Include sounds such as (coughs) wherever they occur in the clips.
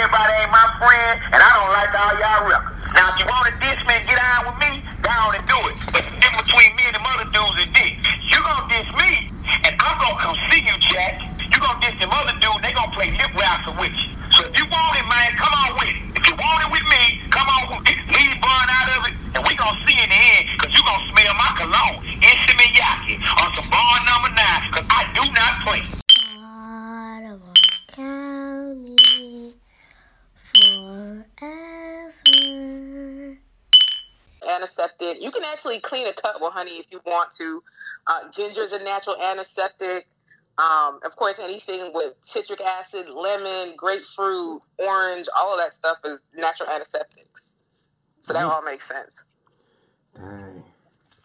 everybody ain't my friend, and I don't like all y'all records. Now, if you want to diss me and get on with me, go on and do it. But the difference between me and them other dudes is this. You gonna diss me, and I'm gonna come see you, Jack. You gonna diss them other dudes, they gonna play lip wrestle with you. So if you want it, man, come on with it. If you want it with me, come on with it. Leave Bun out of it, and we gonna see in the end, because you gonna smell my cologne, Issey Miyake, on some Bond number nine, because I do not play. God will count me forever. antiseptic. You can actually clean a cut with honey if you want to. Uh, ginger is a natural antiseptic. Um, of course, anything with citric acid, lemon, grapefruit, orange, all of that stuff is natural antiseptics. So that Mhm. all makes sense. Dang.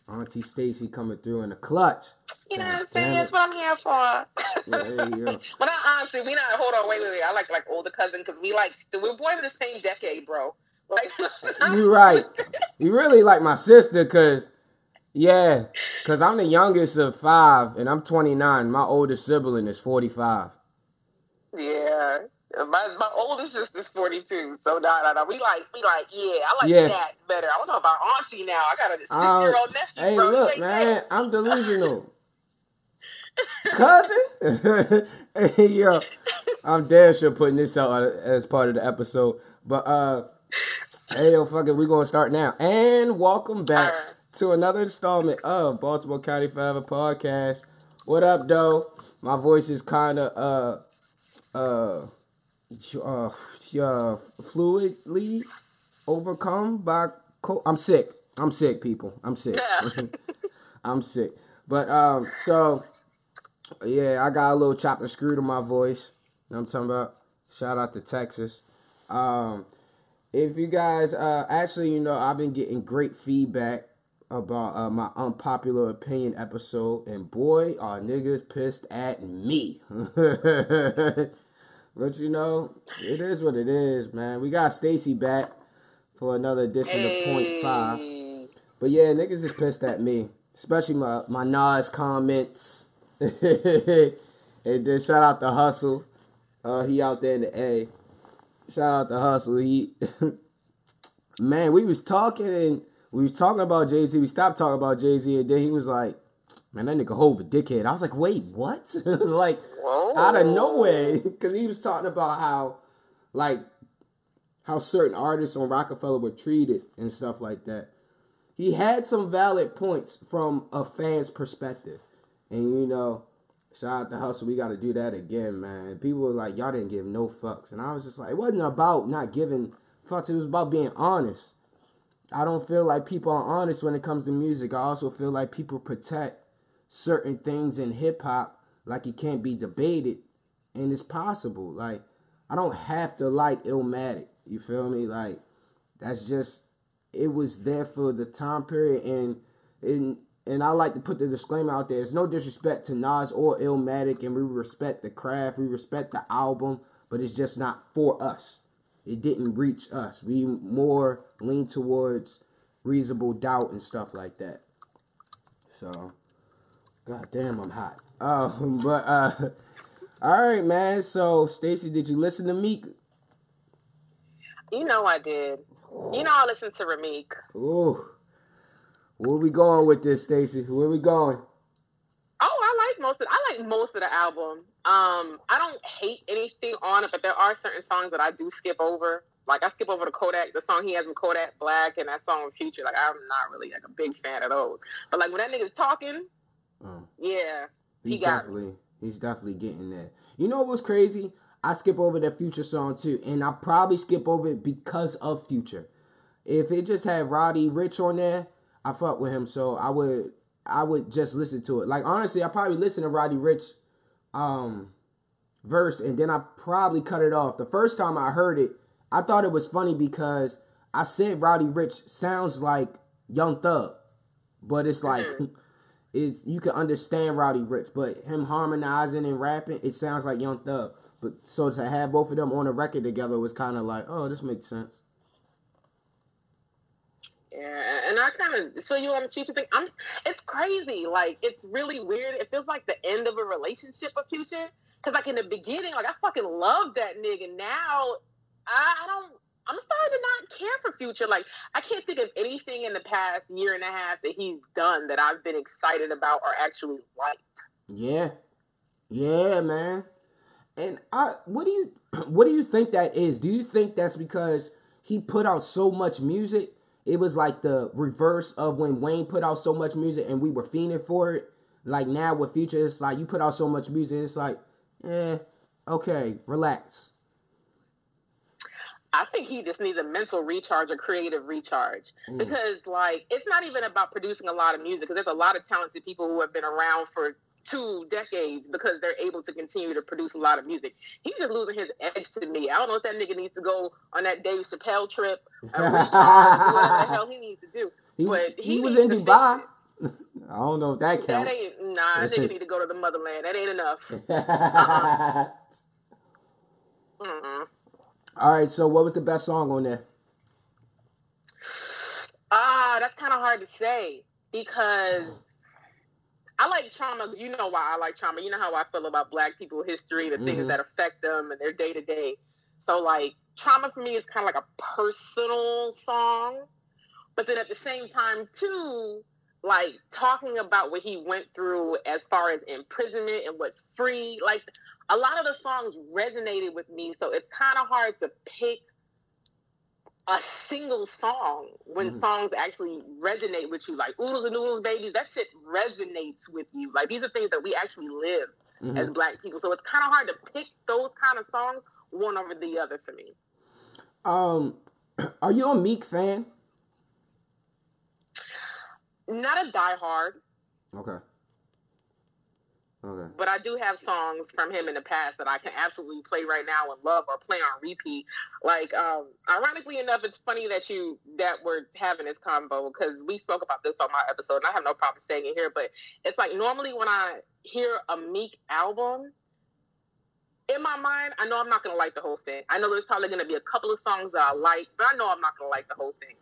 Auntie Stacy coming through in the clutch. You know what I'm saying? That's what I'm here for. Yeah, there you go. (laughs) But I, honestly, we not. Hold on, wait, wait, wait. I like like older cousin because we like we're born in the same decade, bro. Like (laughs) You right. You really like my sister, cause yeah, cause I'm the youngest of five, and I'm 29. My oldest sibling is 45. Yeah. My my oldest sister's forty two, so nah, nah, nah. We like we like yeah. I like Yeah. that better. I don't know about auntie now. I got a six Uh, year old nephew, hey, bro. Look, man, that. I'm delusional. (laughs) Cousin? hey, (laughs) yo, I'm damn sure putting this out as part of the episode. But, uh, hey, yo, fuck it, we gonna start now. And welcome back Alright. to another installment of Baltimore County Forever Podcast. What up, though? My voice is kind of, uh, uh, uh, uh, fluidly overcome by co- I'm sick. I'm sick, people. I'm sick. Yeah. (laughs) I'm sick. But um, so yeah, I got a little chop and screw to my voice. You know what I'm talking about? Shout out to Texas. Um, if you guys uh actually, you know, I've been getting great feedback about uh, my unpopular opinion episode, and boy, are niggas pissed at me. (laughs) but you know, it is what it is, man. We got Stacy back for another edition of Point Five. But yeah, niggas is pissed at me, especially my my Nas comments. (laughs) and then shout out to Hustle, uh, he out there in the A. Shout out to Hustle. He, (laughs) man, we was talking and we was talking about Jay Z. We stopped talking about Jay Z, and then he was like, "Man, that nigga Hov a dickhead." I was like, "Wait, what?" (laughs) like Whoa. out of nowhere, (laughs) because he was talking about how, like, how certain artists on Rockefeller were treated and stuff like that he had some valid points from a fan's perspective. And you know, shout out to Hustle, we gotta do that again, man. People were like, Y'all didn't give no fucks. And I was just like, it wasn't about not giving fucks, it was about being honest. I don't feel like people are honest when it comes to music. I also feel like people protect certain things in hip hop like it can't be debated and it's possible. Like, I don't have to like Illmatic. You feel me? Like, that's just it was there for the time period and and and I like to put the disclaimer out there. It's no disrespect to Nas or Illmatic, and we respect the craft, we respect the album, but it's just not for us. It didn't reach us. We more lean towards reasonable doubt and stuff like that. So, god damn, I'm hot. Um, (laughs) but uh, all right, man. So, Stacy, did you listen to Meek? You know I did. You know I listened to Ramik. Ooh. Where we going with this, Stacy? Where we going? Oh, I like most of I like most of the album. Um, I don't hate anything on it, but there are certain songs that I do skip over. Like I skip over the Kodak, the song he has with Kodak Black, and that song with Future. Like I'm not really like a big fan of those. But like when that nigga's talking, Oh. yeah, He He's got me. definitely he's definitely getting there. You know what's crazy? I skip over that Future song too, and I probably skip over it because of Future. If it just had Roddy Ricch on there, I fuck with him, so I would I would just listen to it. Like honestly, I probably listen to Roddy Ricch um verse and then I probably cut it off. The first time I heard it, I thought it was funny because I said Roddy Ricch sounds like Young Thug, but it's like (laughs) is you can understand Roddy Ricch, but him harmonizing and rapping, it sounds like Young Thug. But so to have both of them on a record together was kind of like, oh, this makes sense. Yeah, and I kind of so you on the future thing. I'm. It's crazy. Like it's really weird. It feels like the end of a relationship with Future. Cause like in the beginning, like I fucking loved that nigga. Now I, I don't. I'm starting to not care for Future. Like I can't think of anything in the past year and a half that he's done that I've been excited about or actually liked. Yeah, yeah, man. And I, what do you, (clears throat) what do you think that is? Do you think that's because he put out so much music? It was like the reverse of when Wayne put out so much music and we were fiending for it. Like now with Future, it's like you put out so much music, it's like, eh, okay, relax. I think he just needs a mental recharge, a creative recharge, Mm. because like it's not even about producing a lot of music. Because there's a lot of talented people who have been around for two decades because they're able to continue to produce a lot of music. He's just losing his edge to me. I don't know if that nigga needs to go on that Dave Chappelle trip, do (laughs) whatever the hell he needs to do. He, But he he was in Dubai. (laughs) I don't know if that That counts. ain't nah. That nigga (laughs) need to go to the motherland. That ain't enough. Mm-mm. All right, so what was the best song on there? Ah, that's kind of hard to say because I like trauma. Because you know why I like trauma. You know how I feel about Black people history, the Mhm. things that affect them and their day to day. So like trauma for me is kind of like a personal song, but then at the same time too, like talking about what he went through as far as imprisonment and what's free. Like a lot of the songs resonated with me, so it's kind of hard to pick a single song when Mhm. songs actually resonate with you. Like Oodles and Noodles Babies, that shit resonates with you. Like these are things that we actually live Mhm. as black people. So it's kind of hard to pick those kind of songs one over the other for me. Um, (clears throat) are you a Meek fan? Not a diehard, Okay. Okay. but I do have songs from him in the past that I can absolutely play right now and love or play on repeat. Like, um, ironically enough, it's funny that you that we're having this combo because we spoke about this on my episode, and I have no problem saying it here. But it's like normally when I hear a Meek album, in my mind, I know I'm not gonna like the whole thing. I know there's probably gonna be a couple of songs that I like, but I know I'm not gonna like the whole thing.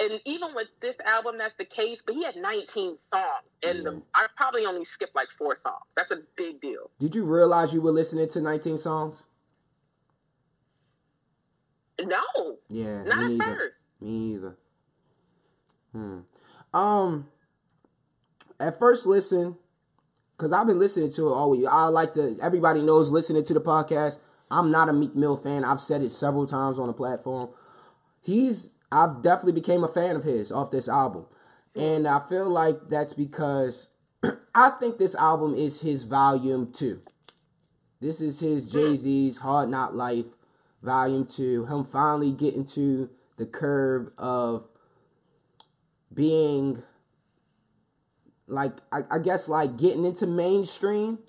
And even with this album, that's the case. But he had 19 songs, and Yeah. the, I probably only skipped like four songs. That's a big deal. Did you realize you were listening to 19 songs? No, Yeah, not me at neither. first. Me either. Hmm. Um. At first, listen, because I've been listening to it all week. I like to. Everybody knows listening to the podcast. I'm not a Meek Mill fan. I've said it several times on the platform. He's. I've definitely became a fan of his off this album, and I feel like that's because (clears throat) I think this album is his volume two. This is his hmm. Jay Z's Hard Knock Life volume two. Him finally getting to the curve of being like I, I guess like getting into mainstream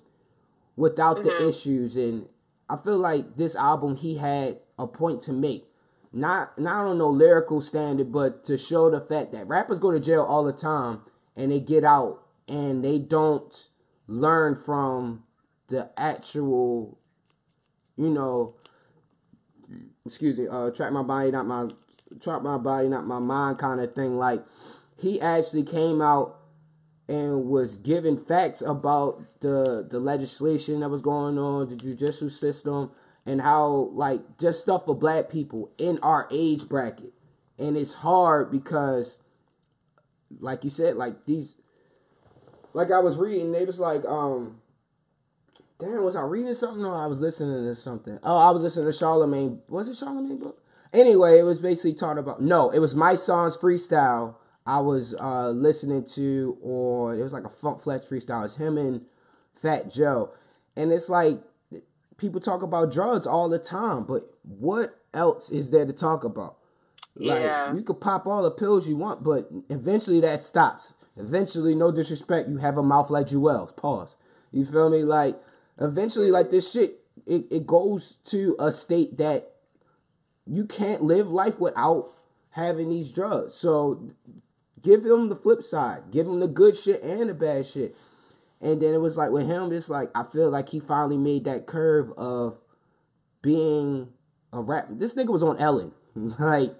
without the mm-hmm. issues and I feel like this album he had a point to make. Not not on no lyrical standard, but to show the fact that rappers go to jail all the time and they get out and they don't learn from the actual you know excuse me, uh, track my body, not my track my body, not my mind kind of thing. Like he actually came out and was giving facts about the the legislation that was going on, the judicial system, and how like just stuff for black people in our age bracket. And it's hard because like you said, like these like I was reading, they was like, um Damn, was I reading something or I was listening to something? Oh, I was listening to Charlemagne. Was it Charlemagne book? Anyway, it was basically talking about no, it was my songs freestyle. I was uh listening to or it was like a Funk Flex freestyle. It's him and Fat Joe. And it's like people talk about drugs all the time, but what else is there to talk about? Like Yeah. you could pop all the pills you want, but eventually that stops. Eventually, no disrespect, you have a mouth like Jewel's. Pause. You feel me? Like eventually, like this shit, it, it goes to a state that you can't live life without having these drugs. So give them the flip side. Give them the good shit and the bad shit. And then it was like with him, it's like I feel like he finally made that curve of being a rap. This nigga was on Ellen. (laughs) like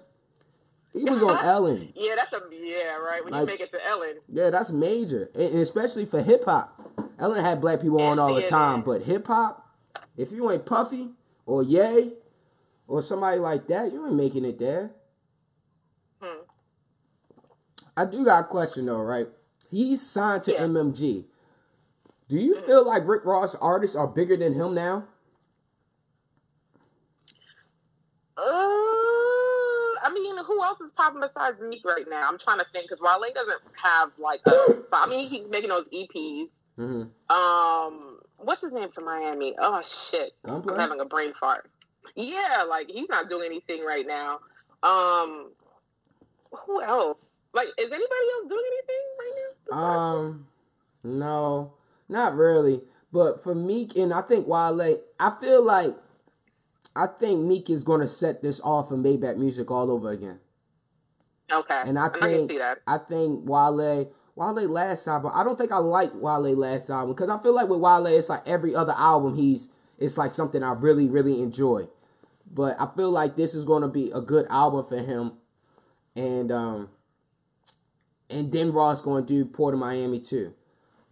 he was on (laughs) Ellen. Yeah, that's a yeah, right. When Like- you make it to Ellen, Yeah, that's major, and especially for hip hop. Ellen had black people on And all the time, but hip hop, if you ain't Puffy or Ye, or somebody like that, you ain't making it there. Hmm. I do got a question though, right? He's signed to Yeah. MMG. Do you feel like Rick Ross artists are bigger than him now? Uh, I mean, who else is popping besides Meek right now? I'm trying to think because Wale doesn't have like a. I mean, he's making those EPs. Mm-hmm. Um, what's his name from Miami? Oh shit, I'm Gunplay? having a brain fart. Yeah, like he's not doing anything right now. Um, who else? Like, is anybody else doing anything right now? Um, no, not really. But for Meek and I think Wale, I feel like I think Meek is gonna set this off in Maybach music all over again. okay, And I I can think see that. I think Wale Wale last album. I don't think I like Wale last album because I feel like with Wale it's like every other album he's it's like something I really really enjoy. But I feel like this is going to be a good album for him, and um, and then Ross going to do Port of Miami too.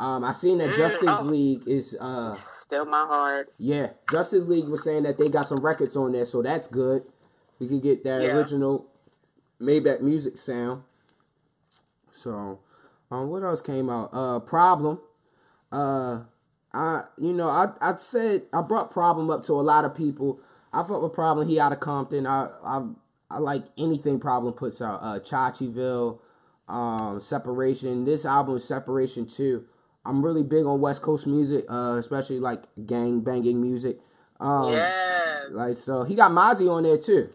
Um, I seen that Mm, Justice oh. League is uh Still my heart. yeah, Justice League was saying that they got some records on there, so that's good. We could get that Yeah. original Maybach music sound. So, um, what else came out? Uh, Problem. Uh, I you know I I said I brought Problem up to a lot of people. I thought with Problem he out of Compton. I I I like anything Problem puts out. Uh, Chachiville, um, Separation. This album is Separation too. I'm really big on West Coast music, uh, especially like gang banging music. Um, yeah, Like so, he got Mozzy on there too.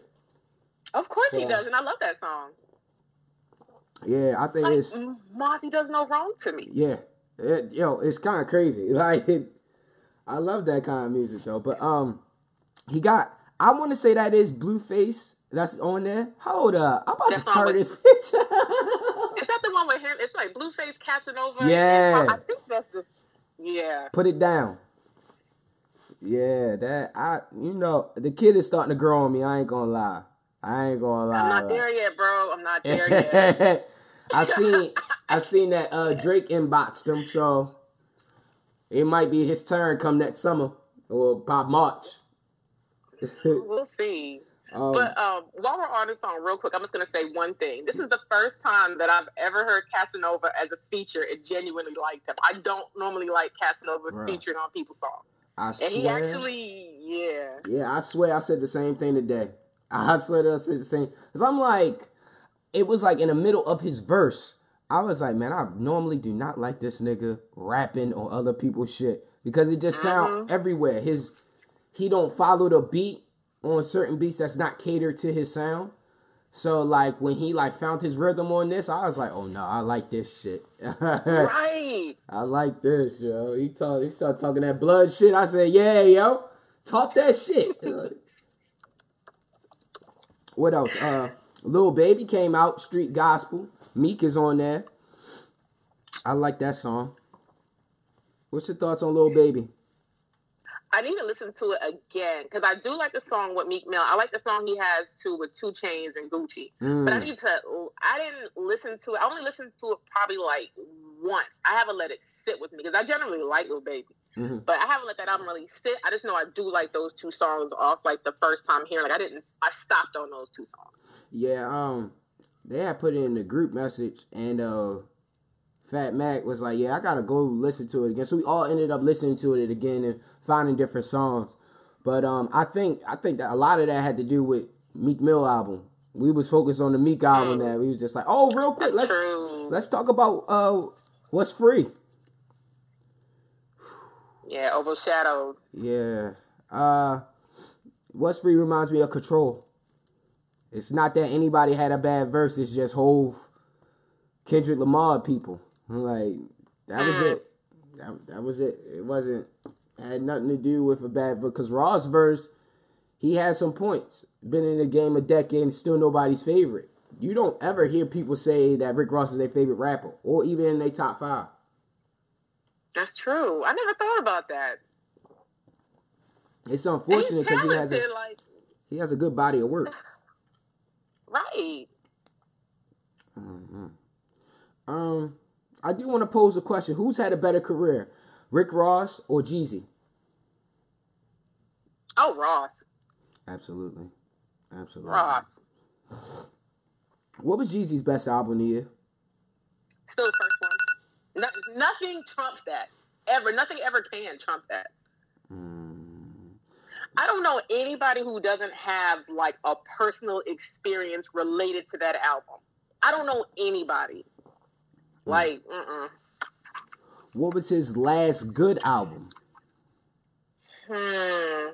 of course he does, and I love that song. Yeah, I think Like, it's Mozzy does no wrong to me. yeah, it, yo, it's kind of crazy. (laughs) Like, it, I love that kind of music though. But um, he got. I want to say that is Blueface. That's on there. Hold up, I'm about That to with- this picture. Is that the one with him? It's like Blueface, Casanova. Yeah. I think that's the. Yeah. Put it down. Yeah, that I. You know, the kid is starting to grow on me. I ain't gonna lie. I ain't gonna lie. I'm not there yet, bro. I'm not there (laughs) yet. I seen I seen that uh Drake inboxed him, so it might be his turn come next summer or by March. we'll see. Um, But um, while we're on this song, real quick, I'm just gonna say one thing. This is the first time that I've ever heard Casanova as a feature and genuinely liked him. I don't normally like Casanova Right. featuring on people's songs, I and swear, he actually, yeah, yeah, I swear I said the same thing today. I swear that I said the same because I'm like, it was like in the middle of his verse. I was like, man, I normally do not like this nigga rapping on other people's shit because it just sound everywhere. His he don't follow the beat on certain beats that's not catered to his sound. So like when he like found his rhythm on this, I was like, oh no, I like this shit. right. (laughs) I like this, yo. He talk, he started talking that blood shit. I said, yeah, yo, talk that shit. (laughs) what else? Uh, Little Baby came out, Street Gossip. Meek is on there. I like that song. What's your thoughts on Little Baby? I need to listen to it again because I do like the song with Meek Mill. I like the song he has too with 2 Chainz and Gucci. But I Mm, need to. I didn't listen to it. I only listened to it probably like once. I haven't let it sit with me because I generally like Lil Baby, mhm. but I haven't let that album really sit. I just know I do like those two songs off like the first time hearing. Like I didn't. I stopped on those two songs. Yeah, um, they had put in the group message, and uh, Fat Mac was like, "Yeah, I gotta go listen to it again." So we all ended up listening to it again and finding different songs. But um, I think I think that a lot of that had to do with Meek Mill album. We was focused on the Meek album. That we was just like, "Oh, real quick, That's let's true. let's talk about uh, what's free." yeah, overshadowed. Yeah, uh, what's free reminds me of Control. It's not that anybody had a bad verse. It's just whole Kendrick Lamar people. Like that was Mm. it. That, that was it. It wasn't had nothing to do with a bad verse. Cause Ross verse, he had some points. Been in the game a decade and still nobody's favorite. You don't ever hear people say that Rick Ross is their favorite rapper or even in their top five. That's true. I never thought about that. It's unfortunate because he has a like he has a good body of work. (sighs) right. Um, I do want to pose a question: Who's had a better career, Rick Ross or Jeezy? Oh, Ross. Absolutely. Absolutely. Ross. What was Jeezy's best album of the year? Still the first one. No, nothing trumps that. Ever. Nothing ever can trump that. Mm, I don't know anybody who doesn't have like a personal experience related to that album. I don't know anybody. Like, mm-mm. What was his last good album? Hmm.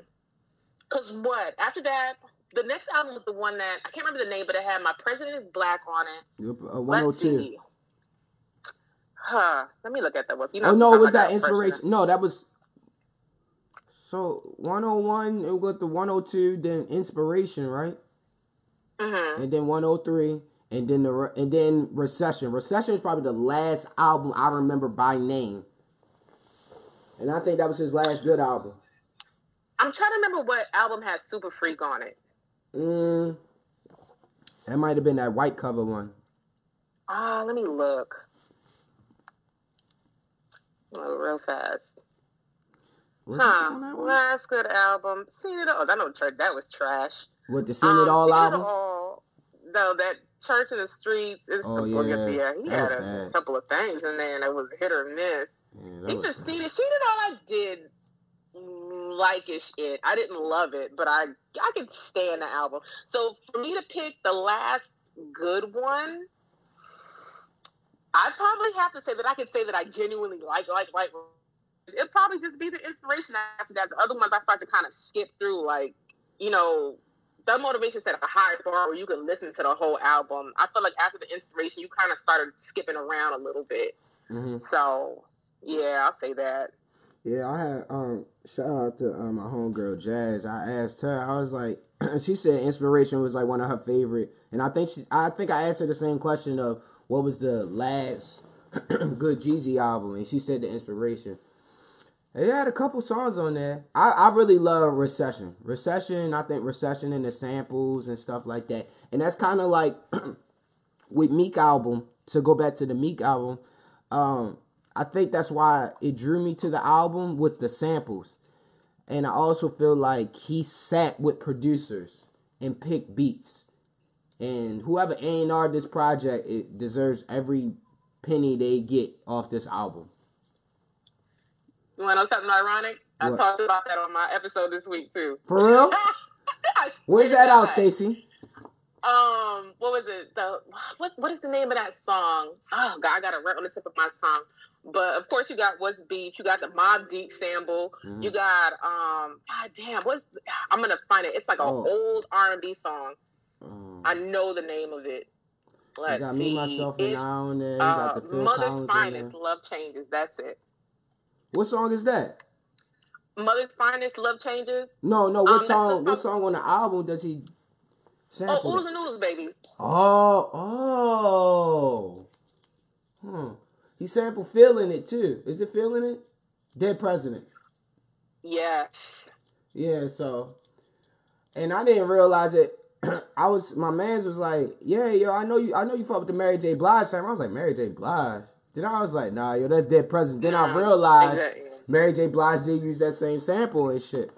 Cause what? After that, the next album was the one that I can't remember the name, but it had "My President Is Black" on it. Yep, uh, 102. Huh. Let me look at that one. You know, Oh no, sometimes was that inspiration? No, that was. So 101, it got the 102, then inspiration, right? Mhm. And then 103, and then the re- and then recession. Recession is probably the last album I remember by name, and I think that was his last good album. I'm trying to remember what album had Super Freak on it. Mm, that might have been that white cover one. Ah, let me look. Oh, real fast. Huh. that? Last good album. Seen it all. That no church. That was trash. What the Seen Um, It All Seen album? All- No, that Church in the Streets Oh, the yeah. yeah. He That had a couple of things and then it was hit or miss. Yeah, Even was- Seen It, All, I did like ish it. I didn't love it, but I I could stand the album. So for me to pick the last good one, I probably have to say that I could say that I genuinely like like like. It'd probably just be the inspiration after that. The other ones I start to kind of skip through, like you know, the motivation set a high bar where you can listen to the whole album. I feel like after the inspiration, you kind of started skipping around a little bit. Mhm. So yeah, I'll say that. Yeah, I had um shout out to um, my homegirl Jazz. I asked her, I was like, (clears throat) she said inspiration was like one of her favorite, and I think she, I think I asked her the same question of what was the last (clears throat) good Jeezy album, and she said the inspiration. They had a couple songs on there. I, I really love Recession. Recession, I think Recession and the samples and stuff like that. And that's kind of like (clears throat) with Meek album, to go back to the Meek album, um, I think that's why it drew me to the album with the samples. And I also feel like he sat with producers and picked beats. And whoever A&R this project, it deserves every penny they get off this album. You want to know something ironic? I talked about that on my episode this week too. For real? (laughs) Where's that out. Stacy? Um, what was it? The what? What is the name of that song? Oh God, I got it right on the tip of my tongue. But of course, you got what's beef. You got the Mobb Deep sample. Mhm. You got um. God damn, what's? I'm gonna find it. It's like an Oh. old R&B song. Um, I know the name of it. you Let's got see. me, myself, and It- I on there. You uh, got the Phil Mother's Collins in Finest. Love Changes. That's it. What song is that? Mother's Finest, Love Changes. No, no. What Um, song? What song- on the album does he sample? Oh, Oodles and Noodles, babies. Oh, oh. Hmm. He sampled feeling it too. Is it feeling it? Dead Presidents. Yes. Yeah, so and I didn't realize it. (clears throat) I was my man's was like, Yeah, yo, I know you I know you fuck with the Mary J. Blige time. I was like, Mary J. Blige. Then I was like, nah, yo, that's Dead President. Then I realized exactly. Mary J. Blige did use that same sample and shit.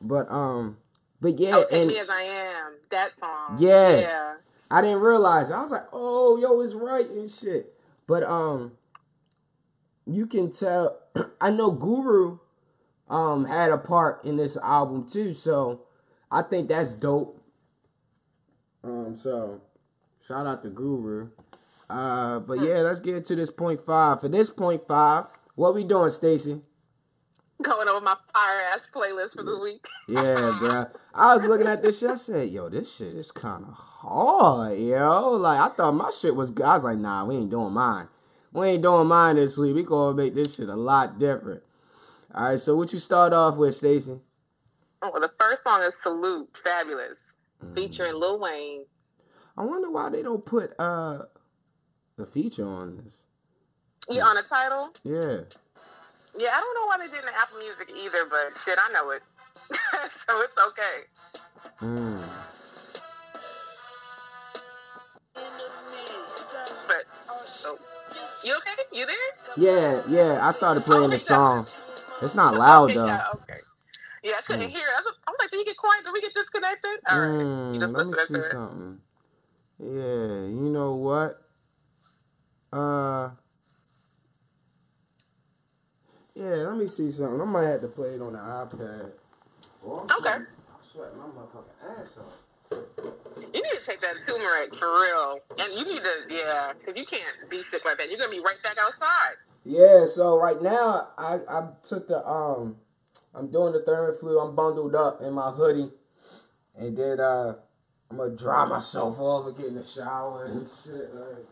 But um but yeah, Oh, and As I Am. That song. Yeah. Yeah. I didn't realize. I was like, "Oh, yo, it's right and shit." But um, you can tell. (clears throat) I know Guru um had a part in this album too, so I think that's dope. Um, so shout out to Guru. Uh, but yeah, let's get into this point five. For this point five, what we doing, Stacy? Going over my fire ass playlist for the week. Yeah, (laughs) bro. I was looking at this shit. I said, "Yo, this shit is kind of hard, yo." Like I thought my shit was good. I was like, "Nah, we ain't doing mine. We ain't doing mine this week. We gonna make this shit a lot different." All right. So what you start off with, Stacey? Oh, well, the first song is Salute, Fabolous, Mm. featuring Lil Wayne. I wonder why they don't put uh the feature on this. Yeah, on a title. Yeah. Yeah, I don't know why they did the Apple Music either, but shit, I know it. (laughs) so it's okay. Mm. But oh. you okay? You there? Yeah, yeah. I started playing Oh, the song. It's not (laughs) loud though. yeah, okay. Yeah, I couldn't Mm. hear. I was, I was like, did he get quiet the we get disconnected? All right. Mm, you just let me listening see it. something. Yeah, you know what? Uh, yeah, let me see something. I might have to play it on the iPad. I'm Okay. sweating- I'm sweating my motherfucking ass off. You need to take that turmeric for real, and you need to, yeah, because you can't be sick like that. You're gonna be right back outside. Yeah, so right now I I took the um I'm doing the Theraflu. I'm bundled up in my hoodie, and then uh I'm gonna dry myself off and get in the shower and shit. Like,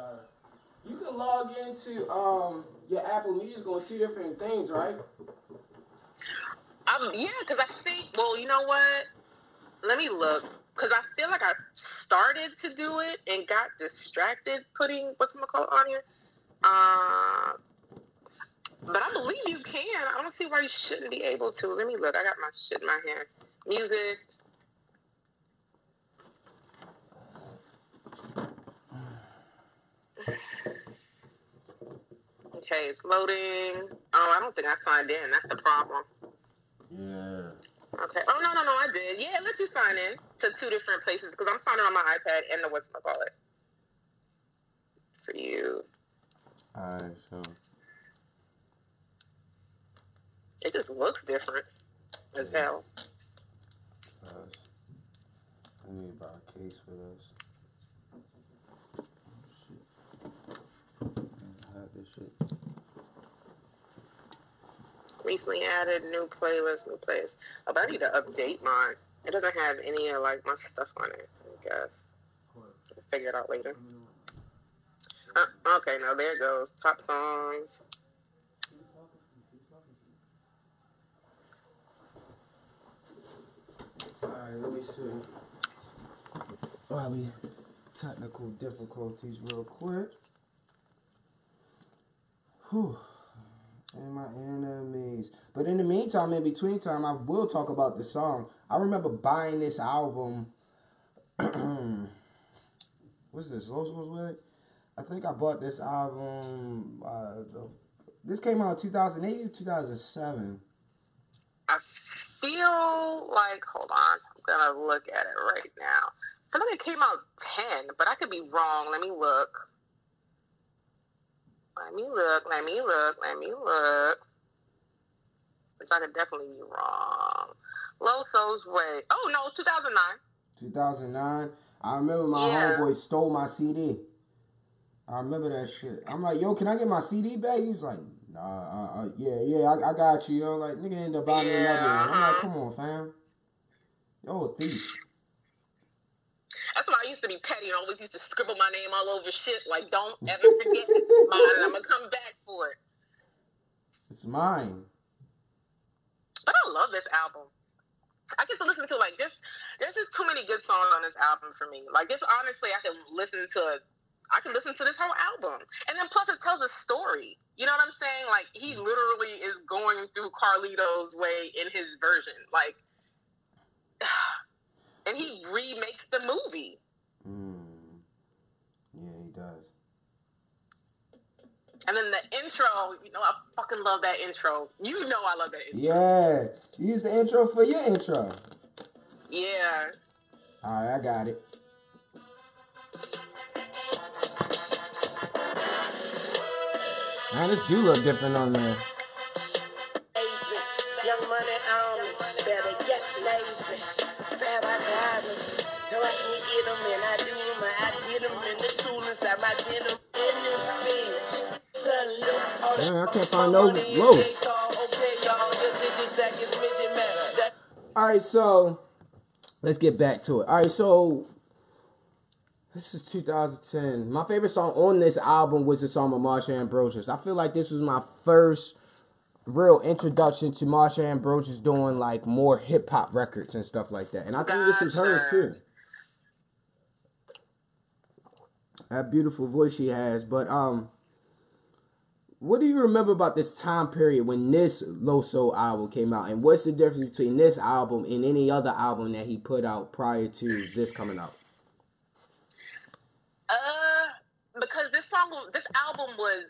God. You can log into um your Apple Music on two different things, right? Um, yeah, because I think, well, you know what? Let me look, because I feel like I started to do it and got distracted putting what's my call on here. Uh, but I believe you can. I don't see why you shouldn't be able to. Let me look. I got my shit in my hand. Music. Okay, it's loading. Oh, I don't think I signed in. That's the problem. Yeah. Okay. Oh no no no! I did. Yeah, it lets you sign in to two different places because I'm signing on my iPad and the what's my call it for you. Alright, so It just looks different as hell. us. I need to buy a case for this. Oh, shit. I this shit. Recently added new playlist, new playlist. Oh, but I need to update mine. It doesn't have any of like my stuff on it. I guess. I'll figure it out later. Uh, okay, now there it goes. Top songs. Alright, let me see. Probably technical difficulties real quick. Whew. And my enemies. But in the meantime, in between time, I will talk about the song. I remember buying this album. (clears throat) What's this? Los was with it? I think I bought this album. Uh, this came out in 2008 or 2007. I feel like hold on, gonna look at it right now. I feel like it came out ten, but I could be wrong. Let me look. Let me look. Let me look. Let me look. Because I could definitely be wrong. Loso's Way. Oh no, 2009. 2009. I remember my Yeah. homeboy stole my CD. I remember that shit. I'm like, yo, can I get my CD back? He's like, nah, uh, uh, yeah, yeah, I, I got you, yo. Like, nigga ended up buying me another one. I'm like, come on, fam. Yo, a thief. That's why I used to be petty and always used to scribble my name all over shit. Like, don't ever forget (laughs) this is mine, and I'm gonna come back for it. It's mine. But I love this album. I get to listen to like this. There's just too many good songs on this album for me. Like this, honestly, I can listen to. I can listen to this whole album, and then plus it tells a story. You know what I'm saying? Like he mm. literally is going through Carlito's way in his version. Like, (sighs) and he remakes the movie. Mm. Yeah, he does. And then the intro, you know, I fucking love that intro. You know, I love that intro. Yeah. you Use the intro for your intro. Yeah. All right, I got it. Now this do look different on there. Man, oh, I can't find no money in low. they call. Okay, y'all, your digits stack is midget matter. That- All right, so let's get back to it. All right, so this is 2010. My favorite song on this album was the song of Marsha Ambrosius. I feel like this was my first real introduction to Marsha Ambrosius doing like more hip hop records and stuff like that. And I think this is hers too. that beautiful voice she has. But um, what do you remember about this time period when this Loso album came out, and what's the difference between this album and any other album that he put out prior to this coming out? Uh, because this song, this album was.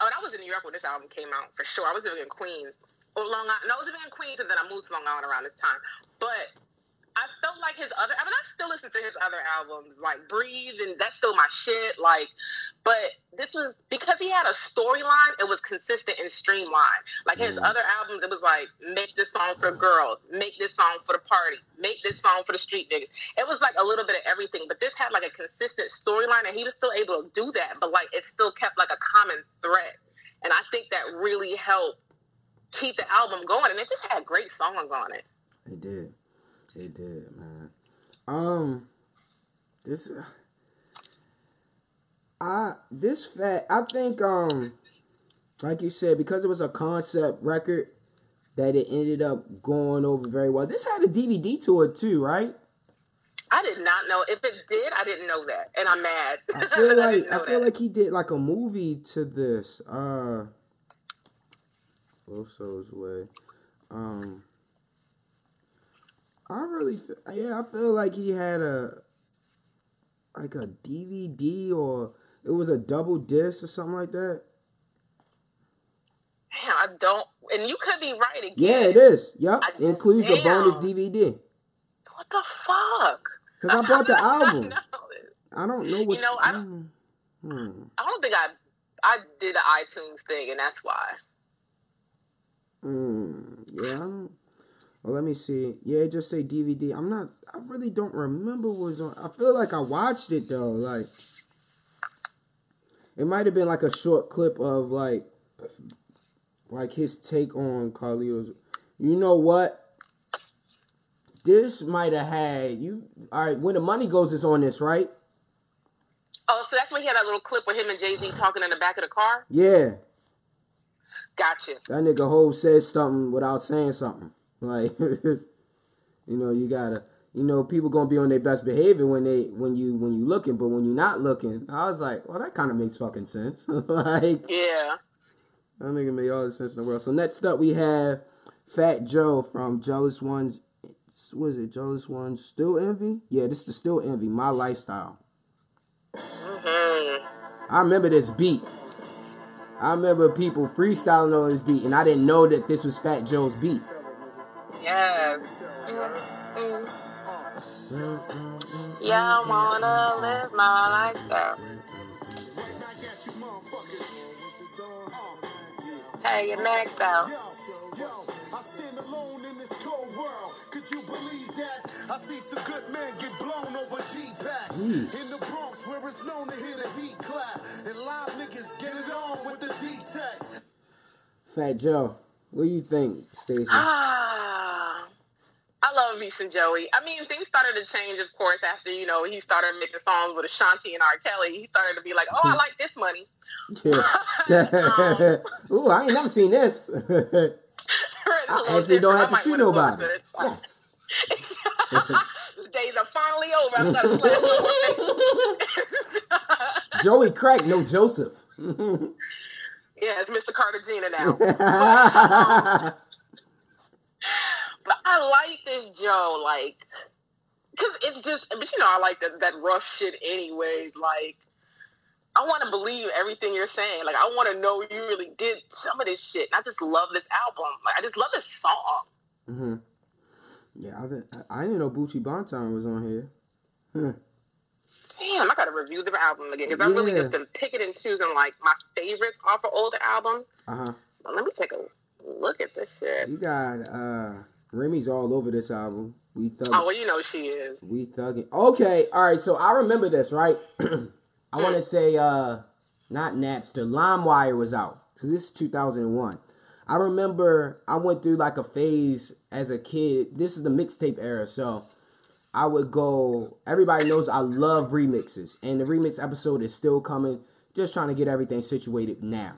Oh, I was in New York when this album came out for sure. I was living in Queens or Long Island. No, I was living in Queens, and then I moved to Long Island around this time. But I felt like his other. I mean, I still listen to his other albums, like Breathe, and that's still my shit. Like, but this was because he had a storyline. It was consistent and streamlined. Like his Mm. other albums, it was like make this song for girls, make this song for the party, make this song for the street niggas. It was like a little bit of everything. But this had like a consistent storyline, and he was still able to do that. But like it still kept like a common thread, and I think that really helped keep the album going. And it just had great songs on it. It did. It did, man. Um, this, I this fact, I think, um, like you said, because it was a concept record, that it ended up going over very well. This had a DVD to it too, right? I did not know. If it did, I didn't know that, and I'm mad. I feel (laughs) like didn't I feel that. like he did like a movie to this. Uh, Both Way. Um, I really, fe- yeah, I feel like he had a like a DVD or it was a double disc or something like that. Man, I don't. And you could be right again. Yeah, it is. Yep, I- it includes a bonus. DVD. What the fuck? Cause I bought the (laughs) album. No. I don't know what. know, I don't- Hmm. I don't think I. I did the iTunes thing, and that's why. Hmm. Yeah. Well, let me see. Yeah, it just say DVD. I'm not. I really don't remember what was on. I feel like I watched it though. Like it might have been like a short clip of like like his take on Carlito's. You know what? This might have had you. All right, when the money goes is on this, right? Oh, so that's when he had that little clip with him and Jay Z talking in the back of the car. Yeah, Gotcha. that nigga Ho said something without saying something. Like, (laughs) you know, you gotta, you know, people gonna be on their best behavior when they, when you, when you looking, but when you're not looking, I was like, well, that kind of makes fucking sense. (laughs) like, Yeah. that nigga made all the sense in the world. So next up, we have Fat Joe from Jealous Ones. Was it? Jealous Ones Still Envy? Yeah, this is Still Envy. My lifestyle. hmm I remember this beat. I remember people freestyling on this beat, and I didn't know that this was Fat Joe's beat. Yeah. Mm. Yeah, I wanna live my lifestyle. Hey, you maxed out. I stand alone in this cold world. Could you believe that? I see some good men get blown over G-packs. Mm. In the Bronx where it's known to hear the heat clap. And live niggas get it on with the D-text. Fat Joe, what do you think, Stacey? Ah, I love me some Joey. I mean, things started to change, of course, after you know he started making songs with Ashanti and R. Kelly. He started to be like, "Oh, I (laughs) like this money." Yeah. (laughs) (laughs) Ooh, I ain't never seen this. I actually don't have to shoot nobody. listen to it. Yes. These days are finally over. I'm gonna slash faces. Joey Crack, no Joseph. Yeah, it's Mr. Cartagena now. (laughs) But I like this Joe, like, cause it's just, but you know, I like that that rough shit, anyways. Like, I want to believe everything you're saying. Like, I want to know you really did some of this shit. And I just love this album. Like, I just love this song. hmm Yeah, I didn't, I didn't know Buju Banton was on here. Huh. Damn, I gotta review the album again because I'm really just been picking and choosing like my favorites off of older albums. Uh huh. But let me take a look at this shit. You got uh Remy's all over this album. We thug. Oh well, you know she is. We thugging. Okay, all right. So I remember this, right? (clears throat) I want to say, uh, not Napster. LimeWire was out because this is 2001. I remember I went through like a phase as a kid. This is the mixtape era, so I would go. Everybody knows I love remixes, and the remix episode is still coming. Just trying to get everything situated now.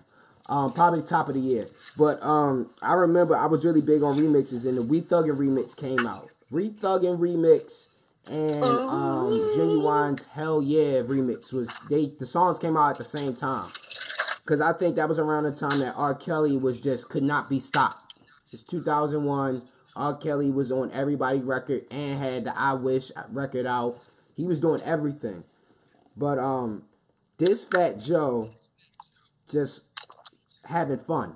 Um, probably top of the year. But um, I remember I was really big on remixes, and the We Thuggin' remix came out. We Thuggin' remix and um, Ginuwine's Hell Yeah remix was they the songs came out at the same time. Cause I think that was around the time that R. Kelly was just could not be stopped. It's 2001. R. Kelly was on everybody record and had the I Wish record out. He was doing everything. But um, this Fat Joe just having fun.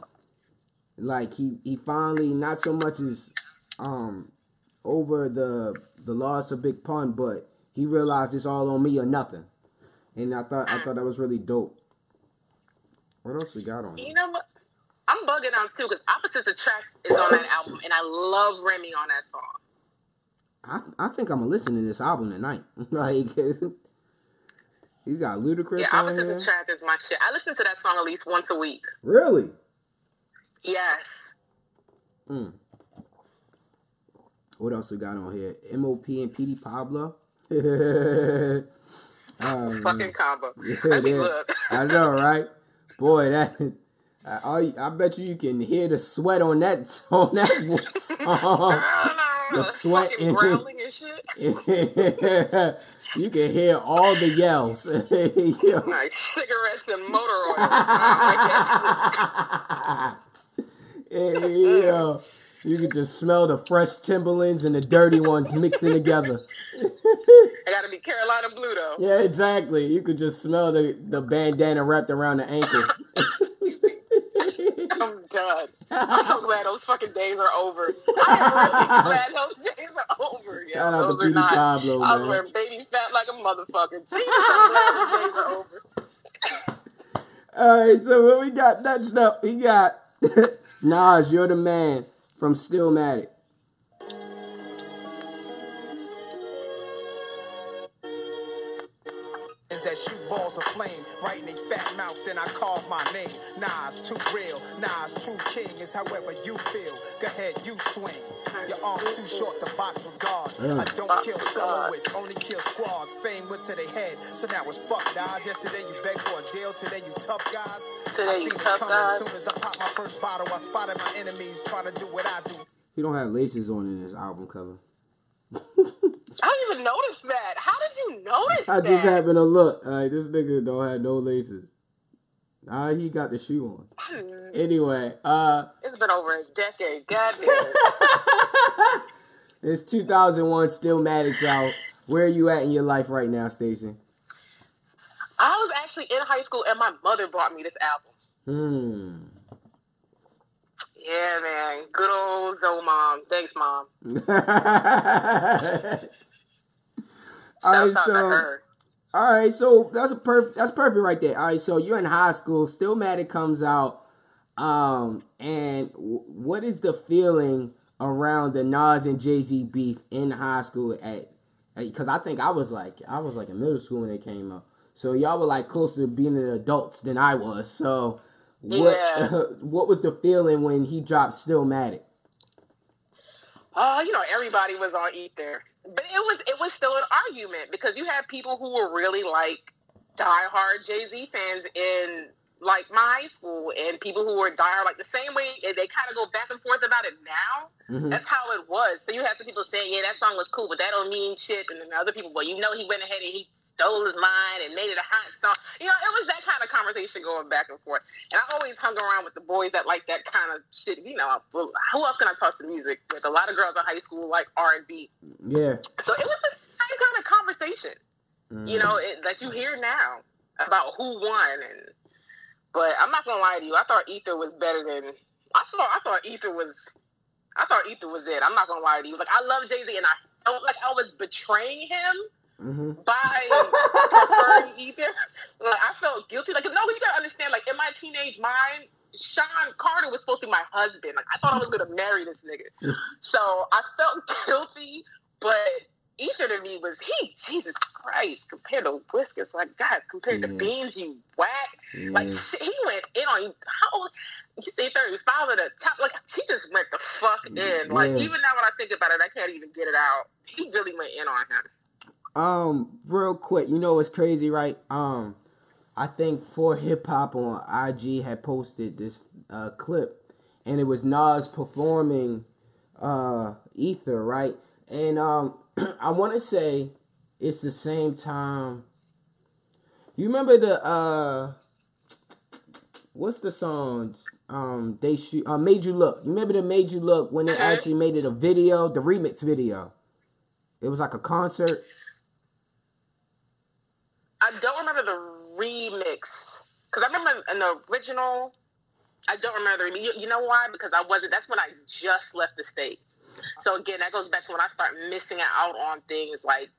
Like he he finally not so much as um over the the loss of Big Pun, but he realized it's all on me or nothing. And I thought I thought that was really dope. What else we got on You here? know what? I'm bugging out too because Opposites Attract is on that album, and I love Remy on that song. I, I think I'm gonna listen to this album tonight. (laughs) like (laughs) he's got Ludacris Yeah, Opposites here. Attract is my shit. I listen to that song at least once a week. Really? Yes. Mm. What else we got on here? MOP and Petey Pablo. (laughs) um, Fucking combo. yeah, Let me yeah. look. I know, right? Boy, that I, I, I bet you you can hear the sweat on that (laughs) on that song. (laughs) the sweat and (laughs) shit. you can hear all the yells. Like cigarettes and motor oil. I Hey, yo, you can just smell the fresh Timberlands and the dirty ones mixing together. I gotta be Carolina Blue though. Yeah, exactly. You could just smell the, the bandana wrapped around the ankle. I'm done. (laughs) I'm so glad those fucking days are over. I am really (laughs) glad those days are over. Yeah, Shout out to those are Petey not. Pablo, I was man. wearing baby fat like a motherfucker. Jesus, I'm glad those days are over. (laughs) All right, so what we got next up? We got Nas, you're the man from Stillmatic. Then I call my name. Nas, too real. Nas, true king is however you feel. Go ahead, you swing. Your arms too short to box with God. Mm. I don't Box kill with soloists, only kill squads. Fame went to their head, so now it's fuck Nas. Yesterday you begged for a deal, today you tough guys. Today I you seen it tough coming. guys. As soon as I pop my first bottle, I spotted my enemies try to do what I do. He don't have laces on in his album cover. I didn't even notice that. How did you (laughs) notice I that? I just happened to look. Like this nigga don't have no laces. Ah, he got the shoe on. Hmm, Anyway, uh, It's been over a decade. (laughs) God damn it. it's 2001. Stillmatic out. Where are you at in your life right now, Stacey? I was actually in high school and my mother bought me this album. Hmm. Yeah, man. Good old Zoe mom. Thanks, mom. (laughs) All right, so her. All right, so that's a perfect. That's perfect right there. All right, so you're in high school. Stillmatic comes out, um, and w- what is the feeling around the Nas and Jay Z beef in high school? At because I think I was like I was like in middle school when it came out. So y'all were like closer to being adults than I was. So what Yeah. (laughs) what was the feeling when he dropped Still Stillmatic? Uh, you know, everybody was on Ether, but it was it was still an argument because you had people who were really like diehard Jay Z fans in like my high school, and people who were diehard like the same way and they kind of go back and forth about it now. Mhm. That's how it was. So you have some people saying, "Yeah, that song was cool, but that don't mean shit," and then other people, "Well, you know, he went ahead and he stole his line and made it a hot song." You know, it was that kind of conversation going back and forth. And I always hung around with the boys that like that kind of shit. You know, who else can I talk to music with? A lot of girls in high school like R and B. Yeah. So it was the same kind of conversation, you Mm. know, it, that you hear now about who won. And but I'm not gonna lie to you, I thought Ether was better than I thought. I thought Ether was. I thought Ether was it. I'm not gonna lie to you. Like I love Jay Z, and I felt like I was betraying him hmm by preferring (laughs) Ether. Like I felt guilty. Like no, you gotta understand. Like in my teenage mind, Shawn Carter was supposed to be my husband. Like I thought I was gonna marry this nigga. (laughs) So I felt (laughs) guilty, but Ether to me was he. Jesus Christ, compared to Whiskers, like God, compared to Yeah. Beans, you whack. Like Yeah. shit, he went in on you. How old? You say 35 at the top. Like he just went the fuck in. Like even now when I think about it, I can't even get it out. He really went in on him. Um, real quick, you know what's crazy, right? Um, I think for hip hop on IG had posted this uh clip, and it was Nas performing uh Ether, right? And um, (clears throat) I want to say it's the same time. You remember the uh, what's the songs? Um, they shoot. Uh, made you look. You remember the made you look when they Mhm. actually made it a video, the remix video. It was like a concert. I don't remember the remix because I remember in the original. I don't remember the. You, you know why? Because I wasn't. That's when I just left the states. So again, that goes back to when I start missing out on things like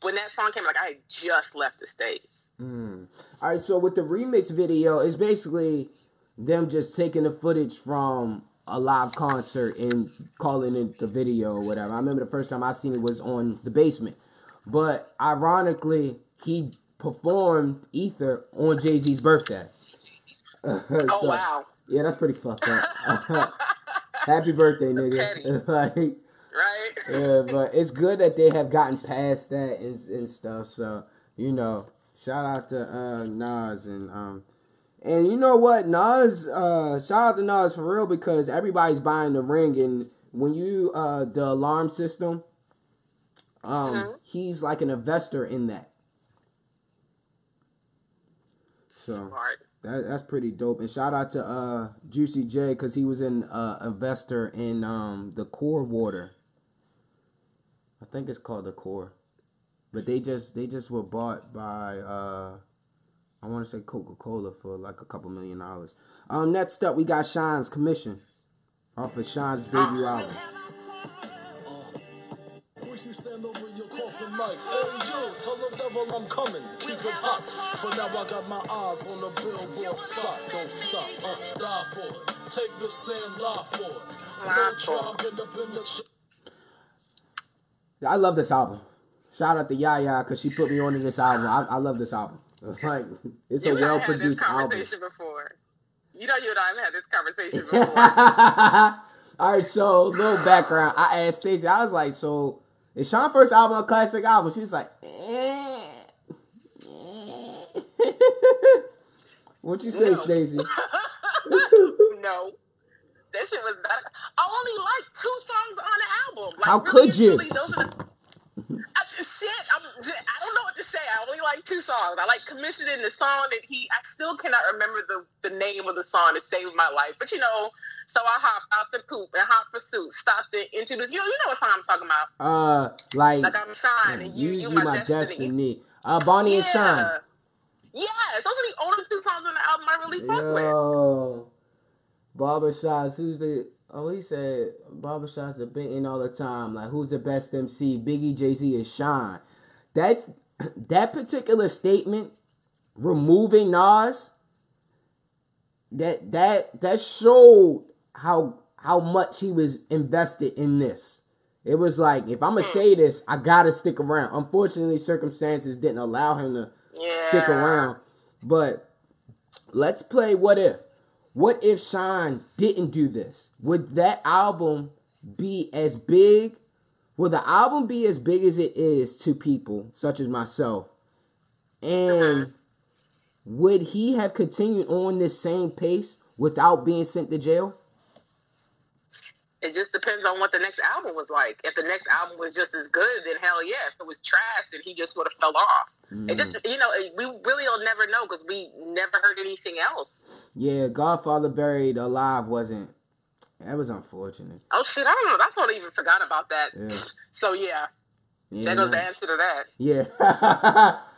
when that song came. Like I had just left the states. Mm. All right, so with the remix video, it's basically them just taking the footage from a live concert and calling it the video or whatever. I remember the first time I seen it was on the basement, but ironically, he performed Ether on Jay Z's birthday. Oh wow! Yeah, that's pretty fucked up. (laughs) Happy birthday, nigga! (laughs) like, Right? yeah, but (laughs) it's good that they have gotten past that and, and stuff. So you know, shout out to uh, Nas and um, and you know what, Nas, uh, shout out to Nas for real because everybody's buying the ring and when you uh the alarm system, um, Mhm. he's like an investor in that. So that, that's pretty dope. And shout out to uh Juicy J because he was an uh, investor in um the Core Water. I think it's called the Core, but they just they just were bought by uh I want to say Coca Cola for like a couple million dollars. Um, next up we got Shyne's Commission off of Shyne's debut album. Mic. Hey you, tell the devil I'm coming. Keep it hot. For now I got my eyes on the billboard spot. Don't stop. Uh, die for it. Take the stand, lie for it. Lie No for tribe end up in the ch- I love this album. Shout out to Yaya because she put me on onto this album. I, I love this album. (laughs) Like it's You a and I well had this produced album. conversation before. You know, you and I have had this conversation (laughs) before. All right, so little background. I asked Stacey. I was like, "So is Shyne first album a classic album?" She was like, eh, (laughs) eh. "What you say, No. Stacey?" (laughs) no. That shit was not. I only like two songs on the album. Like, How really could you? those are the. I, shit, I'm, I don't know what to say. I only like two songs. I like commissioning the song that he. I still cannot remember the, the name of the song to save my life. But you know, so I hop out the poop and hot pursuit. Stop the introduce. You know, you know what song I'm talking about. Uh, like Like I'm Shine and you, you, my, destiny. Uh, Bonnie and Shyne. Yeah. Yes, those are the only two songs on the album I really fuck with. Yo, barbershops. Who's the? Oh, he said barbershops are bitten all the time. Like, who's the best MC? Biggie, Jay Z, and Shyne. That (clears throat) that particular statement, removing Nas, that that that showed how how much he was invested in this. It was like, if I'm gonna hmm. say this, I gotta stick around. Unfortunately, circumstances didn't allow him to Yeah. stick around. But let's play what if. What if Shyne didn't do this? Would that album be as big? Will the album be as big as it is to people such as myself? And would he have continued on this same pace without being sent to jail? It just depends on what the next album was like. If the next album was just as good, then hell yeah. If it was trash, then he just would have fell off. It just, mm. you know, it- we really will never know because we never heard anything else. Yeah, Godfather Buried Alive wasn't. That was unfortunate. Oh shit, I don't know. That's what I even forgot about that. Yeah. (laughs) So yeah, Yeah, that goes the answer to that. Yeah,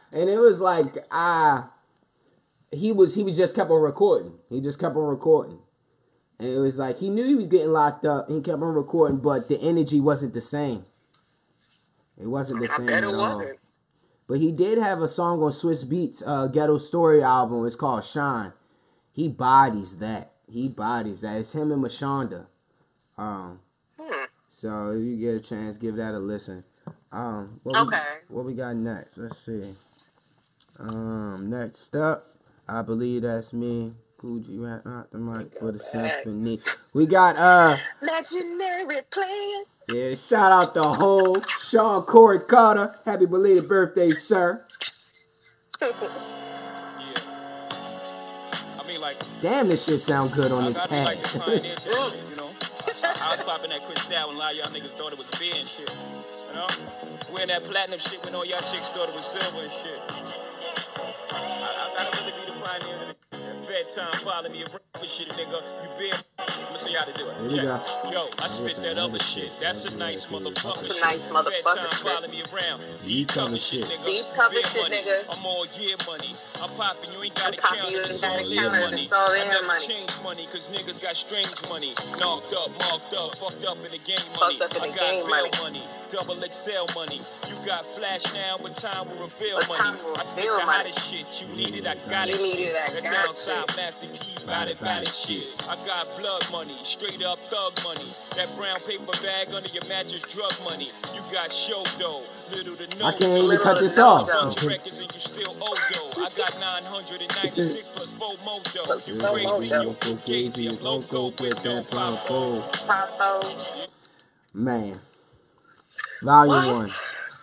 (laughs) and it was like ah, he was he was just kept on recording. He just kept on recording, and it was like he knew he was getting locked up. He kept on recording, but the energy wasn't the same. It wasn't the I same bet at it all. wasn't. But he did have a song on Swizz Beatz uh, Ghetto Story album. It's called Shine. He bodies that. He bodies that. It's him and Mashonda. Um, Hmm. so if you get a chance, give that a listen. Um, what we, Okay. what we got next? Let's see. Um, next up, I believe that's me. Gucci right out the mic for the symphony. We got uh, Legendary players. yeah. Shout out the whole Shawn Corey Carter. Happy belated birthday, sir. (laughs) I like, Damn, this shit sound good on I this got to like the pad. (laughs) shit, you know? I was popping that Cristal when a lot of y'all niggas thought it was beer and shit. You know? Wearing that platinum shit when all y'all chicks thought it was silver and shit. I, I gotta really be the pioneer. Bedtime, follow me around shit, nigga. You been. I'ma say gotta do it. Here we Check. go. Yo, I spit that other shit. That's a nice motherfucker. That's a nice motherfucker Bedtime shit. following me around. Deep cover shit. nigga. Deep cover shit, nigga. I'm all year money. I'm popping, you ain't gotta I'm count you it. ain't gotta all in count money. It's all I in never money. change money, cause niggas got strange money. Knocked up, marked up, fucked up in the game money. Up in I got game bail money. money. Double XL money. You got flash now, but time will reveal But money. I spit reveal the money. hottest shit. You need it, I got You it. need it, I That got downside it. master key, bad it, bad it shit. I got blood money, straight up thug money. That brown paper bag under your mattress, drug money. You got show dough, little to no. I can't even cut this off. dough. Bunch of records and you still owe dough. I got 996 (laughs) plus four more dough. You crazy, you dough. fugazi, I'm loco with no popo. Man. Volume What? one.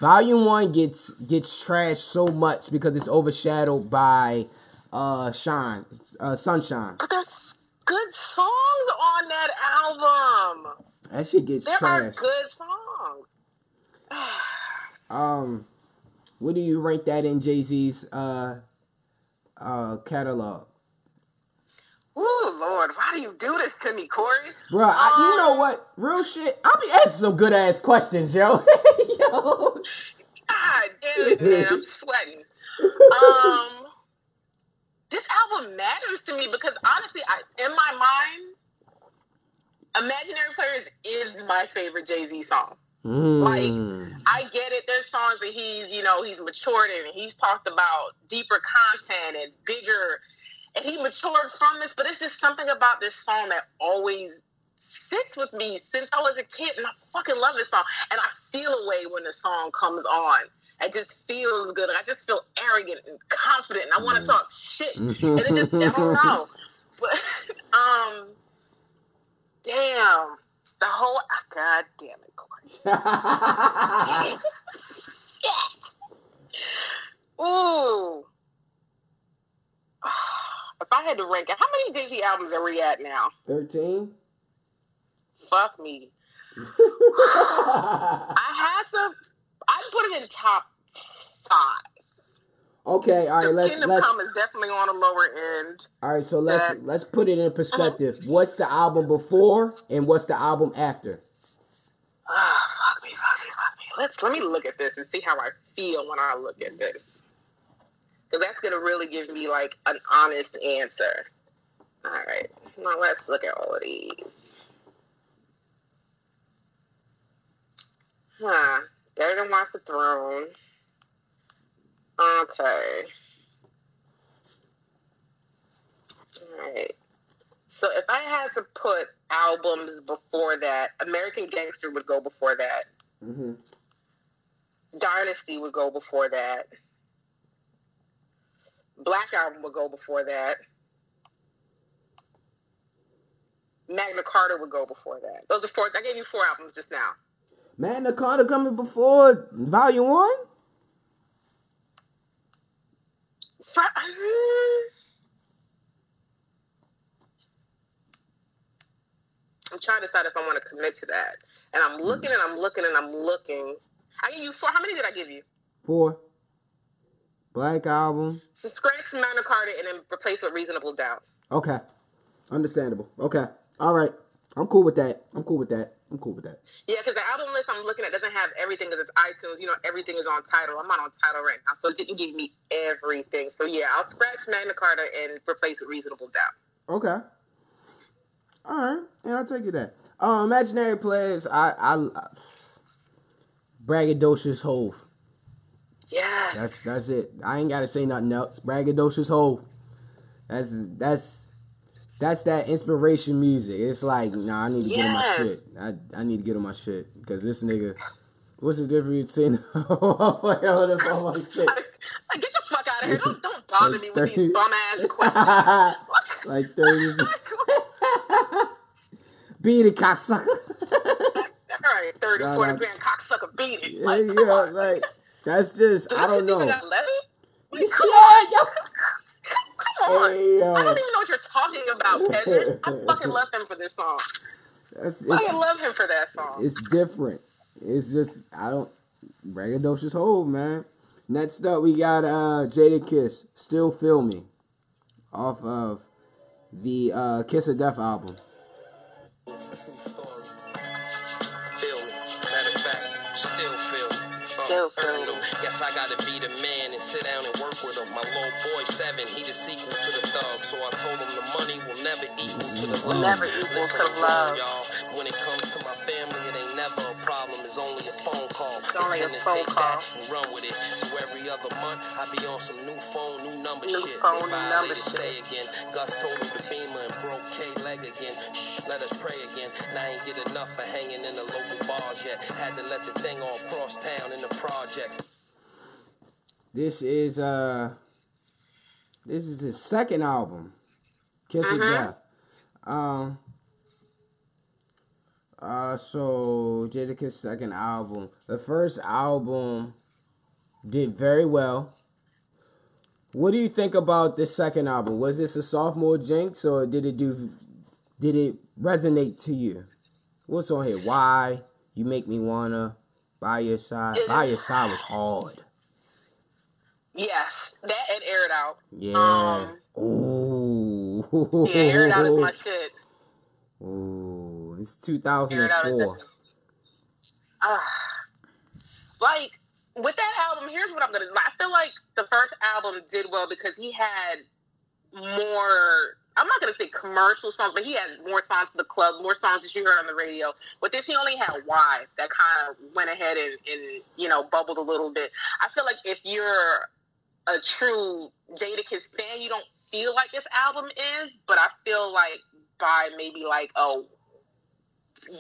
Volume one gets gets trashed so much because it's overshadowed by uh Shine, uh Sunshine. But there's good songs on that album. That shit gets There are good songs. (sighs) Um, what do you rank that in Jay Z's uh uh catalog, Ooh, Lord, why do you do this to me, Corey? bro? I, you know Um, what? Real shit. I'll be asking some good ass questions, yo. (laughs) yo. God damn it, man, I'm sweating. Um, matters to me because honestly, I, in my mind, "Imaginary Players" is my favorite Jay Z song. Mm. I get it. There's songs that he's, you know, he's matured in. and He's talked about deeper content and bigger, and he matured from this. But it's just something about this song that always sits with me since I was a kid, and I fucking love this song. And I feel a way when the song comes on. It just feels good. I just feel arrogant and confident, and I want to talk shit. And it just, I don't know. But, (laughs) um, damn, the whole, god damn it, Corey. (laughs) Ooh. (sighs) If I had to rank it, how many Jay Z albums are we at now? Thirteen. Fuck me. (laughs) I had to. I'd put it in top five. okay, all right. The Let's Kingdom let's Come is definitely on the lower end. all right. So let's that- let's put it in perspective. What's the album before and what's the album after? Ah, fuck me, fuck me, fuck me. Let's let me look at this and see how I feel when I look at this, because that's gonna really give me like an honest answer. All right, now let's look at all of these. Huh? Better than Watch the Throne. Okay. All right. So if I had to put albums before that, American Gangster would go before that. Mm-hmm. Dynasty would go before that. Black Album would go before that. Magna Carta would go before that. Those are four. I gave you four albums just now. Magna Carta coming before Volume One. I'm trying to decide if I want to commit to that. And I'm looking and I'm looking and I'm looking. I gave you four. How many did I give you? Four. Black Album. So scratch Magna Carta and then replace with Reasonable Doubt. Okay. Understandable. Okay. All right. I'm cool with that. I'm cool with that. I'm cool with that. Yeah, because the album list I'm looking at doesn't have everything because it's iTunes. You know, everything is on Tidal. I'm not on Tidal right now, so it didn't give me everything. So yeah, I'll scratch Magna Carta and replace with Reasonable Doubt. Okay. All right. Yeah, I'll take you that. Uh, imaginary players. I I braggadocious Hov. Yes. That's that's it. I ain't gotta say nothing else. Braggadocious Hov. That's that's that's that inspiration music. It's like, nah, I need to get on my shit. I I need to get on my shit because this nigga. What's the difference between oh, hold up on my shit? Like, get the fuck out of here! Don't don't (laughs) bother me with Thirty- these bum ass questions. (laughs) like thirty. (laughs) Beat it, cocksucker. All right, 30, Nah, 40 nah. grand cocksucker beat it. yeah, Like, yeah, on. like that's just I don't know. even got letters? Like, come Yeah, yo on. Hey, I don't even know what you're talking about, Kevin. I fucking love him for this song. That's, I love him for that song. It's different. It's just I don't Ragadocious hold, man. Next up we got uh Jadakiss, Still Feel Me. Off of the uh, Kiss of Death album. Still feel, still feel. Yes, I gotta be the man and sit down and with him. My little boy seven, he the sequel to the thug. So I told him the money will never equal to the love. never equal Listen, to love. y'all, when it comes to my family, it ain't never a problem. It's only a phone call. It's only a phone call. and run with it. So every other month, I be on some new phone, new number New shit. phone, new number stay again. Gus told me the beamer and broke K leg again. Shh, let us pray again. And I ain't get enough for hanging in the local bars yet. Had to let the thing off cross town in the projects. This is uh this is his second album, Kiss of Death. Um uh so Jadakiss second album. The first album did very well. What do you think about this second album? Was this a sophomore jinx or did it do did it resonate to you? What's on here? Why? You make me wanna by your side. By your side was hard. Yes, that and air it out. Yeah. Um, Ooh. Yeah, air it out is my shit. Ooh. It's Air it out is 2004. definitely- Ah, like with that album, here's what I'm gonna. I feel like the first album did well because he had more. I'm not gonna say commercial songs, but he had more songs for the club, more songs that you heard on the radio. With this, he only had "Why" that kind of went ahead and, and you know bubbled a little bit. I feel like if you're a true Jadakiss fan, you don't feel like this album is, but I feel like by maybe like a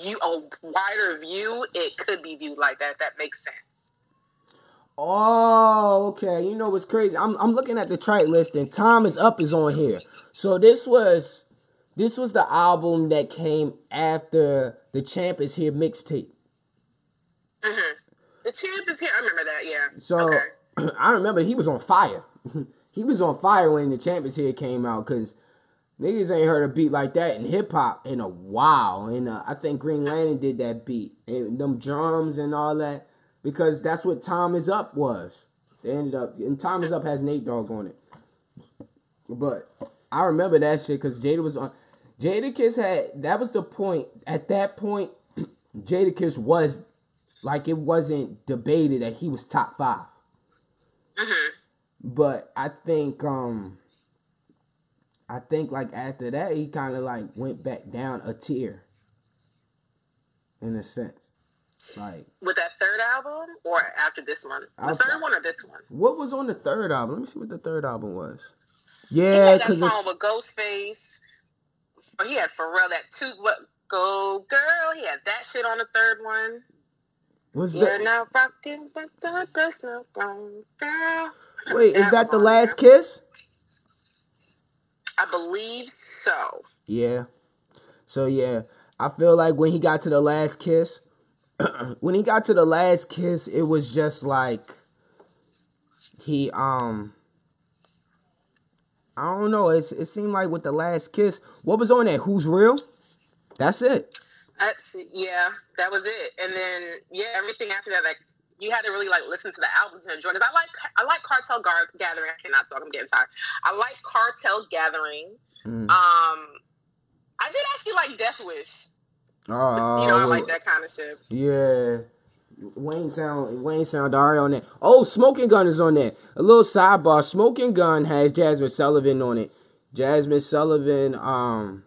you a wider view, it could be viewed like that. That makes sense. Oh, okay. You know what's crazy? I'm I'm looking at the track list and Time is Up is on here. So this was this was the album that came after the Champ is Here mixtape. Mm-hmm. The champ is here. I remember that. Yeah. So Okay. (clears throat) I remember he was on fire. (laughs) he was on fire when the Champ is Here came out because niggas ain't heard a beat like that in hip hop in a while. And uh, I think Green Lantern did that beat and them drums and all that because that's what Time is Up was. They ended up and Time is Up has Nate Dogg on it. But I remember that shit because Jada was on. Jadakiss had that was the point. At that point, (clears throat) Jadakiss was like it wasn't debated that he was top 5 But I think um I think like after that he kind of like went back down a tier. In a sense. Like With that third album, or after this one, the I'll- third one or this one? what was on the third album? Let me see what the third album was. Yeah, that song with Ghostface. He had Pharrell. That two what? Go girl. He had that shit on the third one. Was You're the not rocking with the wrong girl. Wait, is That that the last kiss? I believe so. Yeah. So yeah, I feel like when he got to the last kiss, (clears throat) when he got to the last kiss, it was just like he um I don't know. It's, it seemed like with the last kiss, what was on that? Who's real? That's it. That's yeah, that was it. And then yeah, everything after that, like you had to really like listen to the album to enjoy. Because I like I like Cartel Gar- Gathering. I cannot talk. I'm getting tired. I like Cartel Gathering. Mm. Um, I did actually like Death Wish. Oh, You know, I like that kind of shit. Yeah. Wayne sound Wayne sound alright on that. Oh, Smoking Gun is on there. A little sidebar. Smoking Gun has Jazmine Sullivan on it. Jazmine Sullivan, um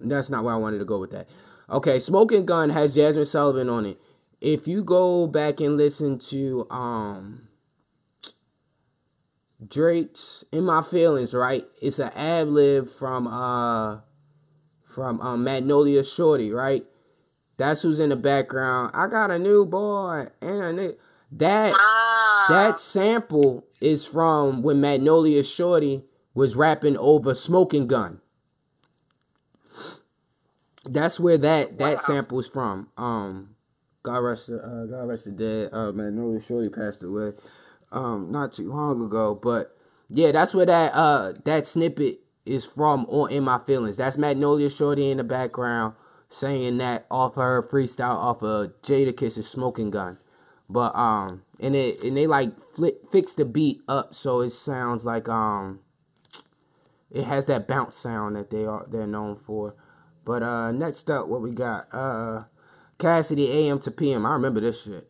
that's not where I wanted to go with that. Okay, Smoking Gun has Jazmine Sullivan on it. If you go back and listen to um Drake's In My Feelings, right? It's an ad lib from uh from um, Magnolia Shorty, right? That's who's in the background. I got a new boy and a new that that sample is from when Magnolia Shorty was rapping over Smoking Gun. That's where that that Wow. sample is from. Um, God rest uh, God rest the dead. Uh, Magnolia Shorty passed away, um, not too long ago. But yeah, that's where that uh that snippet is from on in my feelings. That's Magnolia Shorty in the background saying that off her freestyle off of Jadakiss's Smoking Gun. But um, and it and they like flip fix the beat up so it sounds like um, it has that bounce sound that they are they're known for. But uh, next up, what we got? Uh, Cassidy AM to PM. I remember this shit.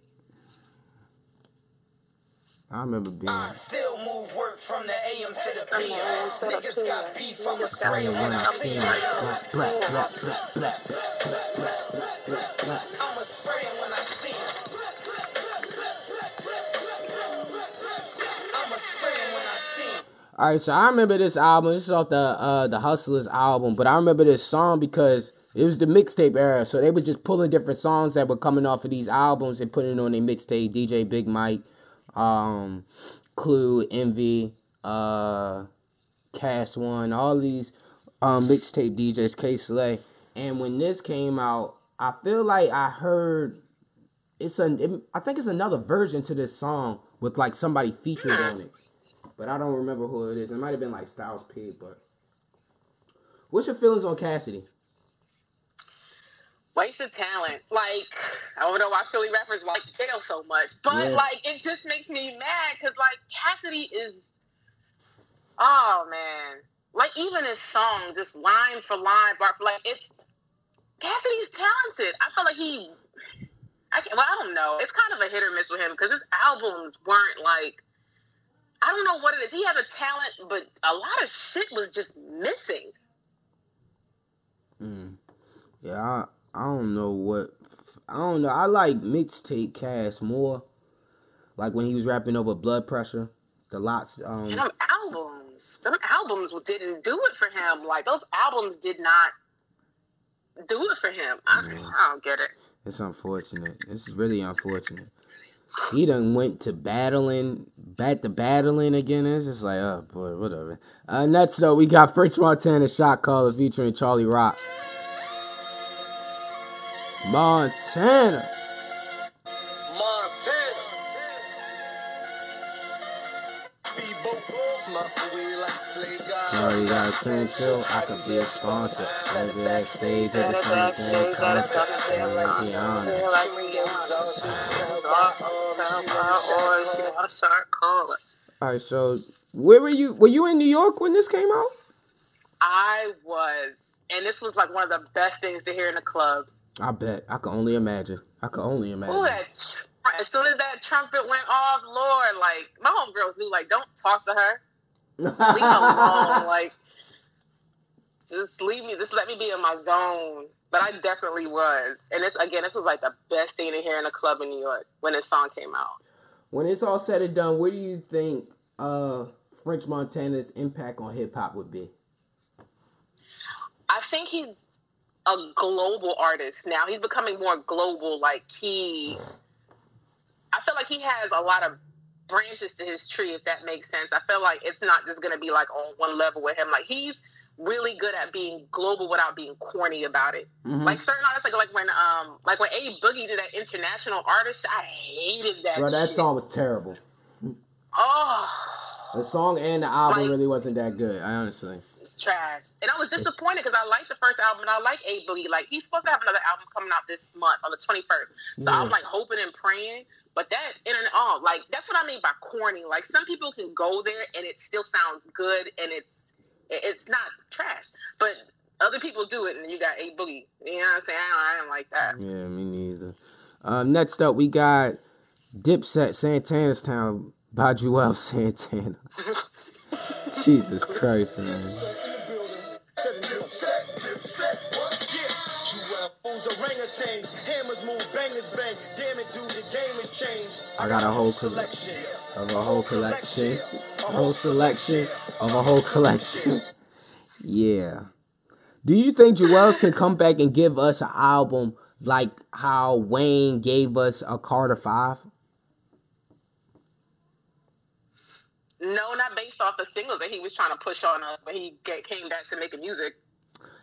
I remember being. I still move work from the AM to the From the AM to PM. the Niggas got PM. beef, I'ma Niggas got spray beef, when when I I see see 'em. it. Black, black, black, black, black, black, black, black, black, black. I'ma spray 'em when All right, so I remember this album. This is off the uh the Hustlers album, but I remember this song because it was the mixtape era. So they was just pulling different songs that were coming off of these albums and putting it on their mixtape. DJ Big Mike, um, Clue, Envy, uh, Kast One, all these um mixtape DJs, Kay Slay. And when this came out, I feel like I heard it's an it, I think it's another version to this song with like somebody featured on it but I don't remember who it is. It might have been like Styles P. But what's your feelings on Cassidy? Waste of talent. Like, I don't know why Philly rappers like jail so much, but Yeah. like, it just makes me mad because like Cassidy is, oh man, like even his song, just line for line, bar for like, it's Cassidy's talented. I feel like he, I can't. well, I don't know. It's kind of a hit or miss with him because his albums weren't like. I don't know what it is. He had a talent, but a lot of shit was just missing. Mm. Yeah, I, I don't know what. I don't know. I like mixtape Cass more. Like when he was rapping over blood pressure. The lots. Um, And them albums, them albums didn't do it for him. Like those albums did not do it for him. I, I don't get it. It's unfortunate. This is really unfortunate. He done went to battling, back to battling again. It's just like, oh boy, whatever. Uh, next though, we got French Montana Shot Caller featuring Charlie Rock. Montana. Montana. Charlie got a chill. I could be a sponsor. Like the backstage at the summer thing concert. And like the honor. All right, so where were you? Were you in New York when this came out? I was, and this was like one of the best things to hear in a club. I bet. I can only imagine. I can only imagine. Ooh, that as soon as that trumpet went off, Lord, like my homegirls knew, like, don't talk to her. Leave me alone. (laughs) Like, just leave me. Just let me be in my zone. But I definitely was, and this again, this was like the best thing to hear in a club in New York when this song came out. When it's all said and done, what do you think uh, French Montana's impact on hip hop would be? I think he's a global artist now. He's becoming more global. Like he, I feel like he has a lot of branches to his tree, if that makes sense. I feel like it's not just gonna be like on one level with him. Like he's really good at being global without being corny about it. Mhm. Like certain artists, like like when um like when A Boogie did that international artist, I hated that. Bro, that shit. song was terrible. Oh, The song and the album Like- really wasn't that good. I honestly. it's trash. And I was disappointed because I liked the first album and I like A Boogie. Like he's supposed to have another album coming out this month on the twenty first. So Yeah. I'm like hoping and praying. But that internet, oh, like that's what I mean by corny. Like some people can go there and it still sounds good and it's it's not trash. But other people do it and you got A Boogie. You know what I'm saying? I don't, I don't like that. Yeah, me neither. Uh, next up, we got Dipset Santana's Town by Juelz (laughs) Santana. (laughs) Jesus Christ, man. Who's orangutan? Hammers move, bangers bang. Damn it, I got a whole collection of a whole collection, a whole selection of a whole collection. (laughs) yeah. Do you think Juelz can come back and give us an album like how Wayne gave us a Carter Five? No, not based off the singles that he was trying to push on us but he get, came back to making music.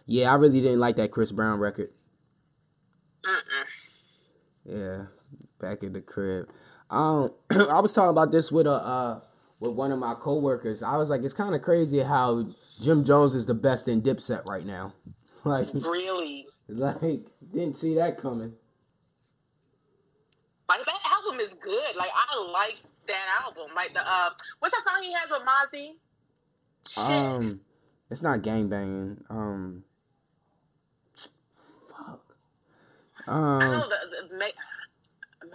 Yeah, I really didn't like that Chris Brown record. Mm-mm. Yeah, back in the crib. Um, (clears throat) I was talking about this with a uh, with one of my coworkers. I was like, it's kind of crazy how Jim Jones is the best in Dipset right now. (laughs) Like, Really? (laughs) like didn't see that coming. Like that album is good. Like I like that album. Like the uh, what's that song he has with Mozzy? Shit. Um, it's not gangbanging. Um, fuck. I know Um, the, the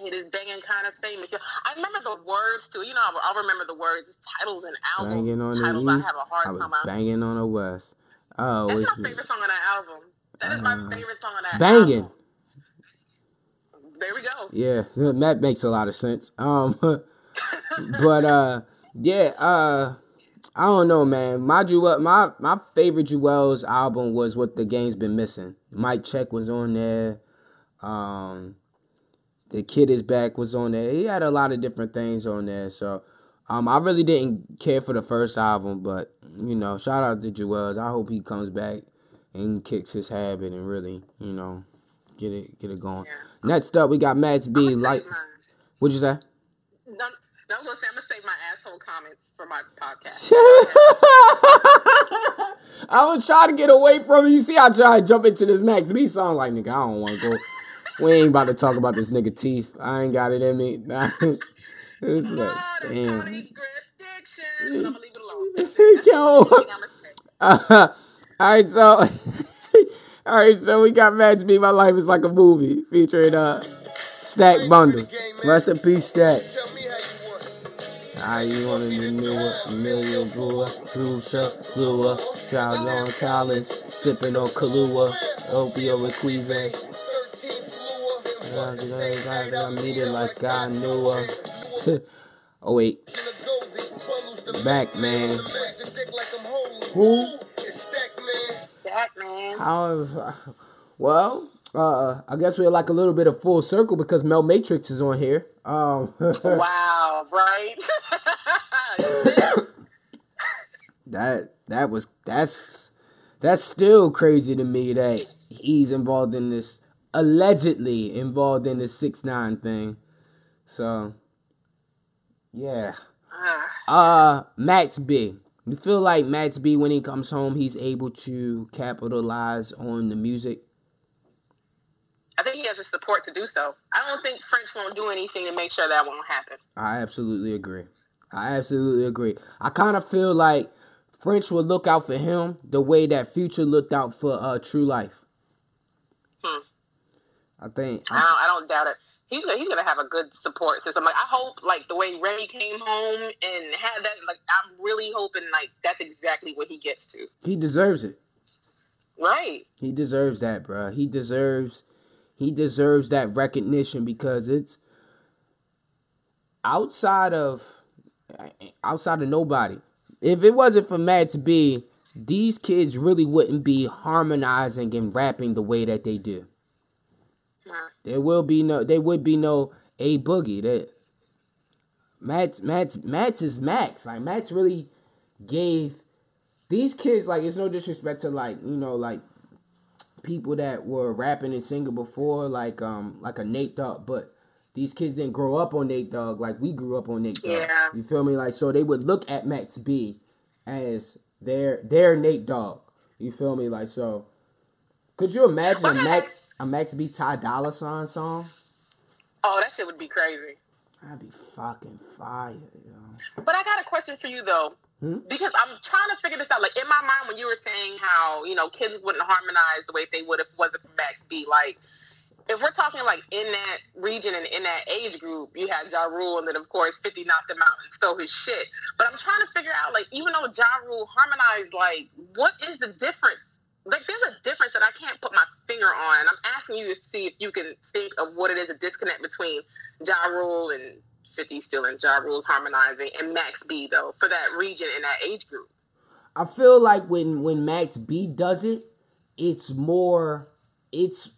made his banging kind of famous. I remember the words too. You know, I'll, I'll remember the words, titles, and album Banging on titles. the I east, have a I hard was time. banging on the west. Oh, That's my favorite song on that album. That is my Uh, favorite song on that banging. album. There we go. Yeah, (laughs) that makes a lot of sense. Um, (laughs) but uh, yeah, uh, I don't know, man. My Jewel, my my favorite Juelz album was what the game's been missing. Mic Check was on there. Um, the Kid is Back was on there. He had a lot of different things on there. So, um, I really didn't care for the first album, but you know, shout out to Juelz. I hope he comes back and kicks his habit and really, you know, get it get it going. Next up, we got Max B. Like, what'd you say? No, no, I'm gonna say I'm gonna save my asshole comments for my podcast. (laughs) I was trying to get away from it. You see, I try to jump into this Max B song. Like, nigga, I don't want to go. We ain't about to talk about this nigga teeth. I ain't got it in me. (laughs) it's like, damn. I'm gonna leave it alone. (laughs) Yo. Uh, (laughs) all right, so all right, so we got Max B. My life is like a movie featuring uh Stack Bundles. Rest in peace, Stack. I you wanted to know a million brewer, Fluor, Child on Collins, sipping on Kahlua, Opio with Quive. I meet it like I knew her. (laughs) oh wait, back man. Who? That man. How? Well, uh, I guess we're like a little bit of full circle because Mel Matrix is on here. Um, (laughs) Wow, right? (laughs) that that was that's that's still crazy to me that he's involved in this allegedly involved in the six nine thing. So yeah. Uh Max B. You feel like Max B when he comes home he's able to capitalize on the music? I think he has the support to do so. I don't think French won't do anything to make sure that won't happen. I absolutely agree. I absolutely agree. I kind of feel like French will look out for him the way that Future looked out for uh True Life. I think I don't, I don't doubt it. He's gonna, he's gonna have a good support system. Like I hope, like the way Remy came home and had that. Like I'm really hoping, like that's exactly what he gets to. he deserves it. Right. He deserves that, bruh. He deserves he deserves that recognition because it's outside of outside of nobody. If it wasn't for Max B, these kids really wouldn't be harmonizing and rapping the way that they do. There will be no there would be no A Boogie. That Max Max Max is Max. Like Max really gave these kids like it's no disrespect to like, you know, like people that were rapping and singing before, like um like a Nate Dogg, but these kids didn't grow up on Nate Dogg like we grew up on Nate Dogg. Yeah. You feel me? Like so they would look at Max B as their their Nate Dogg. You feel me? Like so could you imagine a Max a Max B Ty Dolla Sign song? Oh, that shit would be crazy. That'd be fucking fire, yo. But I got a question for you though. Hmm? Because I'm trying to figure this out. Like in my mind, when you were saying how you know kids wouldn't harmonize the way they would if it wasn't for Max B, like if we're talking like in that region and in that age group, you had Ja Rule, and then of course 50 knocked him out and stole his shit. But I'm trying to figure out like even though Ja Rule harmonized, like what is the difference? Like there's a difference that I can't put my finger on. I'm asking you to see if you can think of what it is a disconnect between Ja Rule and 50 still and Ja Rule's harmonizing and Max B though for that region and that age group. I feel like when when Max B does it, it's more it's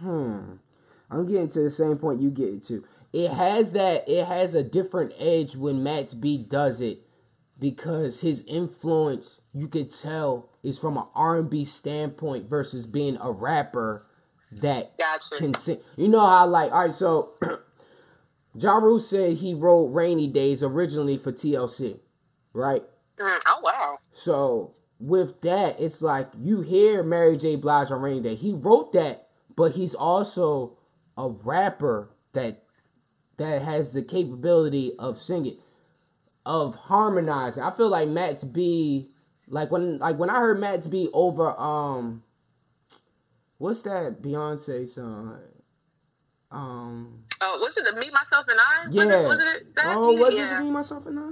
hmm. I'm getting to the same point you get to. It has that it has a different edge when Max B does it because his influence you could tell is from an R&B standpoint versus being a rapper that Gotcha. can sing. You know how like all right, so (clears throat) Ja Rule said he wrote Rainy Days originally for TLC, right? Mm, oh wow. So with that, it's like you hear Mary J. Blige on Rainy Day. He wrote that, but he's also a rapper that that has the capability of singing, of harmonizing. I feel like Max B, like when like when I heard Max B over um, what's that Beyonce song? Um, Oh, was it the Me, Myself, and I? Was Yeah. it, was it that Oh, was yeah. it me, myself, and I?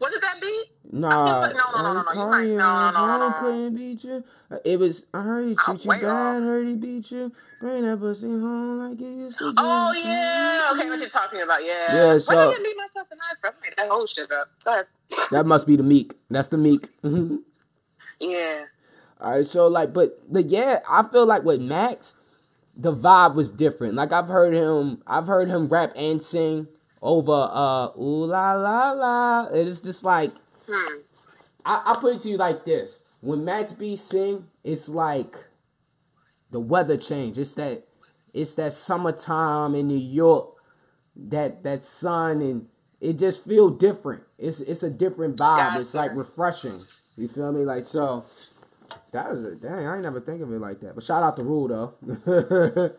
Was it that beat? Nah, no, no, no, no, no, you might- Kanye, no, no, no, no, no. couldn't beat you. Uh, It was, I heard he treat you bad, heard he beat you. Bring that pussy home like you used to. Oh yeah. Okay, what you're talking about? Yeah. Yeah, so- did I Me, Myself, and I from? I made that whole shit up. Go ahead. That must be the Meek. That's the Meek. Mhm. (laughs) Yeah. All right, so like, but the yeah, I feel like with Max, the vibe was different. Like I've heard him, I've heard him rap and sing over uh ooh la la la. It is just like Hmm. I, I put it to you like this: when Max B sing, it's like the weather change. It's that it's that summertime in New York, that that sun, and it just feel different. It's it's a different vibe. It's like refreshing. You feel me? Like so. That was a dang. I ain't never think of it like that. But shout out to Rule though. (laughs)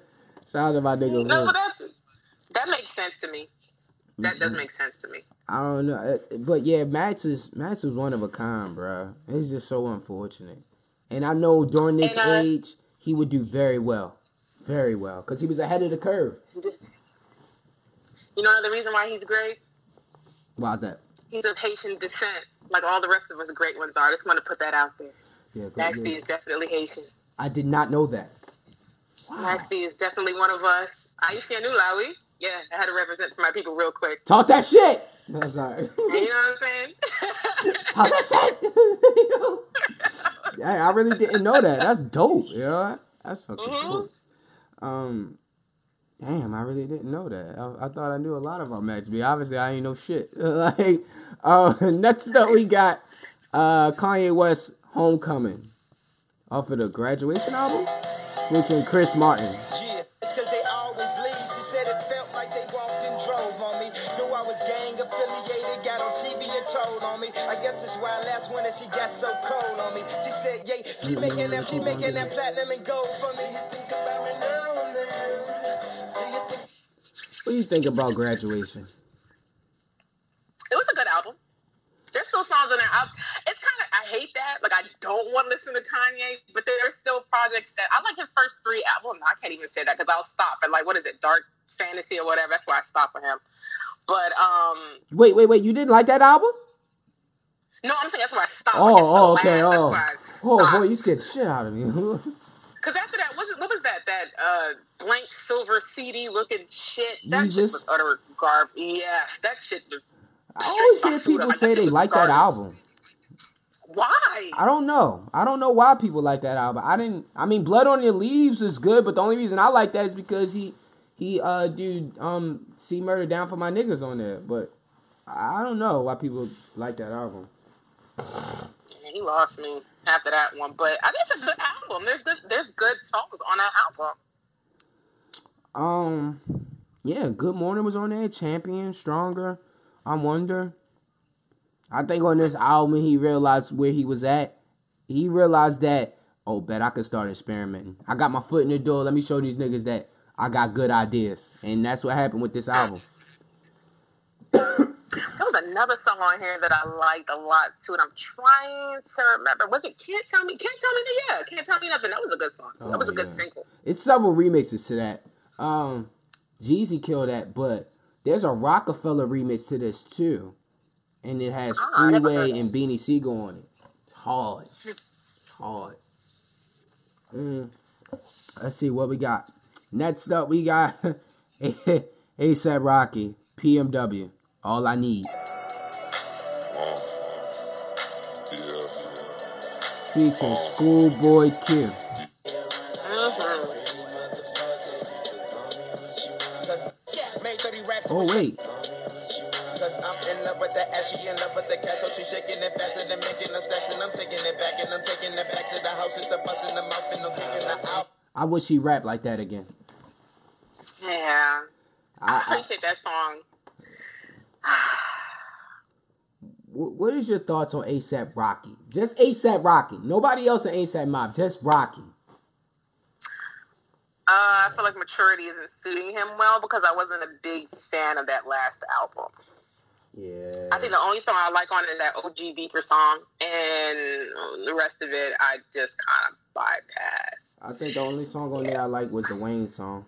shout out to my nigga No, that that makes sense to me. That does make sense to me. I don't know, uh, but yeah, Max is Max is one of a kind, bro. It's just so unfortunate, and I know during this And, uh, age he would do very well, very well, because he was ahead of the curve. You know the reason why he's great? Why's that? He's of Haitian descent, like all the rest of us great ones are. I just want to put that out there. Yeah, good, Max B yeah. is definitely Haitian. I did not know that. Max B is definitely one of us. I used to know Lawi. Yeah, I had to represent for my people real quick. Talk that shit. (laughs) No, sorry. You know what I'm saying? (laughs) Talk that shit. (laughs) hey, I really didn't know that. That's dope. You know, that's, that's fucking Mhm. dope. Um, damn, I really didn't know that. I, I thought I knew a lot about Max B. Obviously, I ain't no shit. like, uh, next up we got uh Kanye West Homecoming off of the Graduation album, featuring Chris Martin. Last winter she got so cold on me. She said, yeah, she making that, she making that platinum and gold for me. You think about me now and then. Do you think What do you think about Graduation? it was a good album. There's still songs on there. I, it's kind of I hate that. Like I don't want to listen to Kanye, but there's still projects that I like his first three albums. I can't even say that because I'll stop at like what is it, Dark Fantasy or whatever. That's why I stop with him. But um, Wait, wait, wait! You didn't like that album? No, I'm saying that's where I stop. Oh, like, oh, okay, last- oh, oh, boy, you scared the shit out of me. (laughs) Because after that, was what was that? That uh, blank silver CD looking shit. That Jesus. shit was utter garbage. Yes, that shit was. I always hear people Basuda, say they like was that album. Why? I don't know. I don't know why people like that album. I didn't. I mean, Blood on Your Leaves is good, but the only reason I like that is because he he uh dude um see Murder Down for my niggas on there. But I don't know why people like that album. He lost me after that one. But I think it's a good album. There's good there's good songs on that album. Um, yeah, Good Morning was on there. Champion, Stronger, I Wonder. I think on this album he realized where he was at. He realized that oh, bet I could start experimenting. I got my foot in the door. Let me show these niggas that I got good ideas, and that's what happened with this album. (coughs) There was another song on here that I liked a lot too, and I'm trying to remember. Was it Can't Tell Me? Can't Tell Me? Yeah, Can't Tell Me Nothing. That was a good song too. That was a Oh, good single. It's several remixes to that. Um, Jeezy killed that, but there's a Rockefeller remix to this too, and it has Ah, I never Freeway and Beanie Sigel on it. It's hard, It's hard. Mm. Let's see what we got. Next up, we got (laughs) ASAP Rocky, PMW. All I need. Featuring Schoolboy Q. Made 30 racks Oh wait, Cause I'm in love with the ass, she in love with the cash, so she shaking it faster than making them stacks, and I'm taking it back, and I'm taking it back to the house, it's a bust in the mouth, and I'm kicking her out. I wish he rapped like that again. Yeah, I I, I, appreciate that song. (sighs) Wh- what is your thoughts on ASAP Rocky? Just ASAP Rocky. Nobody else in ASAP Mob. Just Rocky. Uh, I feel like maturity isn't suiting him well because I wasn't a big fan of that last album. Yeah. I think the only song I like on it is that OG Beeper song, and the rest of it I just kind of bypass. I think the only song on there I like was the Wayne song.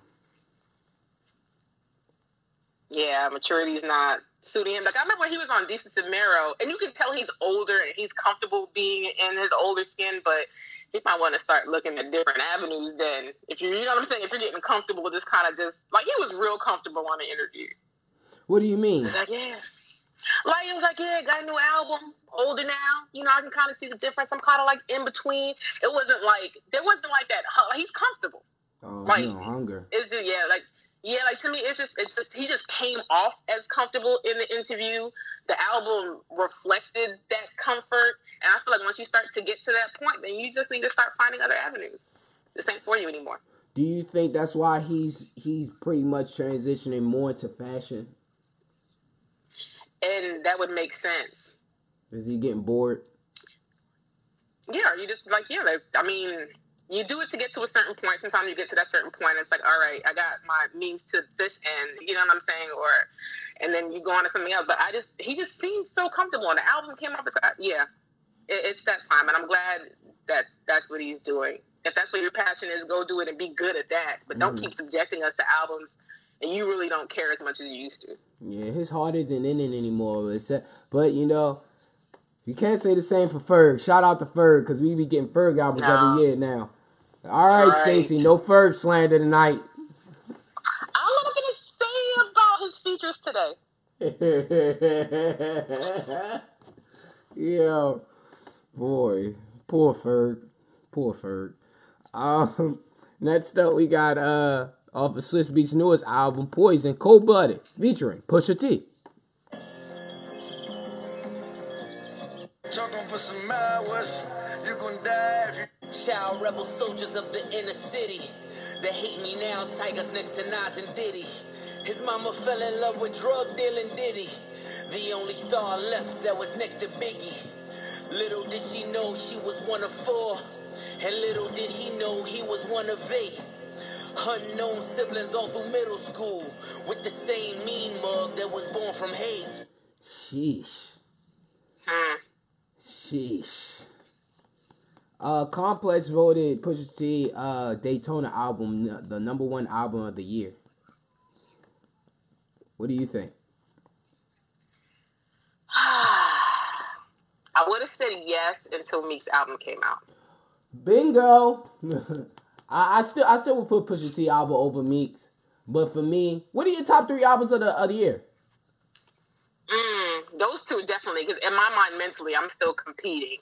yeah, maturity's not suiting him. Like I remember when he was on Desus and Mero, and you can tell he's older and he's comfortable being in his older skin, but he might want to start looking at different avenues. Then, if you, you know what I'm saying, if you're getting comfortable, just kind of just like he was real comfortable on the interview. What do you mean? He's like, yeah. Like he was like, yeah, got a new album, older now. You know, I can kind of see the difference. I'm kind of like in between. It wasn't like there wasn't like that. He's comfortable. Oh, Like- know, hunger. Is it yeah, like yeah, like to me, it's just it's just he just came off as comfortable in the interview. The album reflected that comfort, and I feel like once you start to get to that point, then you just need to start finding other avenues. This ain't for you anymore. Do you think that's why he's he's pretty much transitioning more into fashion? And that would make sense. Is he getting bored? Yeah, you just like yeah. Like, I mean, you do it to get to a certain point. Sometimes you get to that certain point, it's like, all right, I got my means to this end. You know what I'm saying? Or, and then you go on to something else. But I just, he just seems so comfortable. And the album came out. It's like, yeah, it, it's that time, and I'm glad that that's what he's doing. If that's what your passion is, go do it and be good at that. But don't Mhm. keep subjecting us to albums, and you really don't care as much as you used to. Yeah, his heart isn't in it anymore. It's, but you know, you can't say the same for Ferg. Shout out to Ferg because we be getting Ferg albums No. every year now. All right, Right. Stacy, no Ferg slander tonight. I'm not gonna say about his features today. (laughs) Yo, boy, poor Ferg, poor Ferg. Um, (laughs) next up we got uh off of Swizz Beatz' newest album, Poison, Cold Blooded, featuring Pusha T. Talking for some hours, you gon' die if you. Child rebel soldiers of the inner city. They hate me now, tigers next to Nas and Diddy. His mama fell in love with drug dealing Diddy. The only star left that was next to Biggie. Little did she know she was one of four. And little did he know he was one of eight. Unknown siblings all through middle school. With the same mean mug that was born from hate. Sheesh. Sheesh. Uh, Complex voted Pusha T uh, Daytona album the number one album of the year. What do you think? (sighs) I would have said yes until Meek's album came out. Bingo. (laughs) I, I still I still would put Pusha T album over Meeks, but for me, what are your top three albums of the of the year? Mm, those two definitely, because in my mind, mentally, I'm still competing.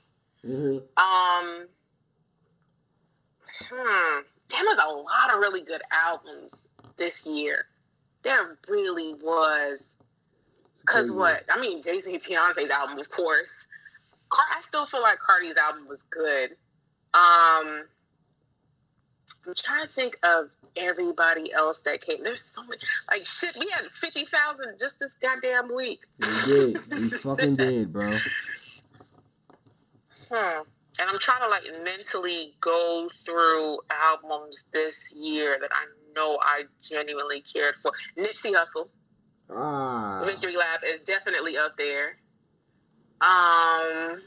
Mm-hmm. Um, hmm, damn, there's a lot of really good albums this year. There really was. Cause what? I mean, Jay Z Beyonce's album, of course. Car- I still feel like Cardi's album was good. Um, I'm trying to think of everybody else that came. There's so many. Like shit, we had fifty thousand just this goddamn week. We did. We (laughs) fucking did, bro. Hmm. And I'm trying to like mentally go through albums this year that I know I genuinely cared for. Nipsey Hussle, Ah. Victory Lap is definitely up there. Um,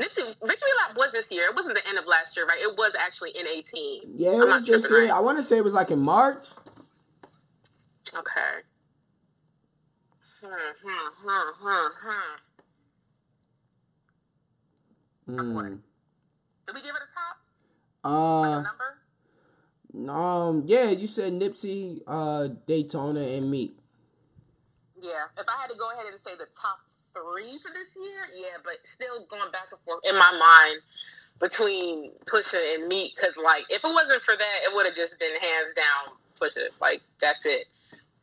Nipsey Victory Lap was this year. It wasn't the end of last year, right? It was actually in 18. Yeah, it I'm was this year. right? I want to say it was like in March. Okay. Hmm, hmm, hmm, hmm, hmm. Hmm. Did we give it a top? Uh, Number? um, yeah, you said Nipsey, uh, Daytona, and Meek. Yeah, if I had to go ahead and say the top three for this year, yeah, but still going back and forth in my mind between Pusha and Meek, because like if it wasn't for that, it would have just been hands down Pusha. Like that's it.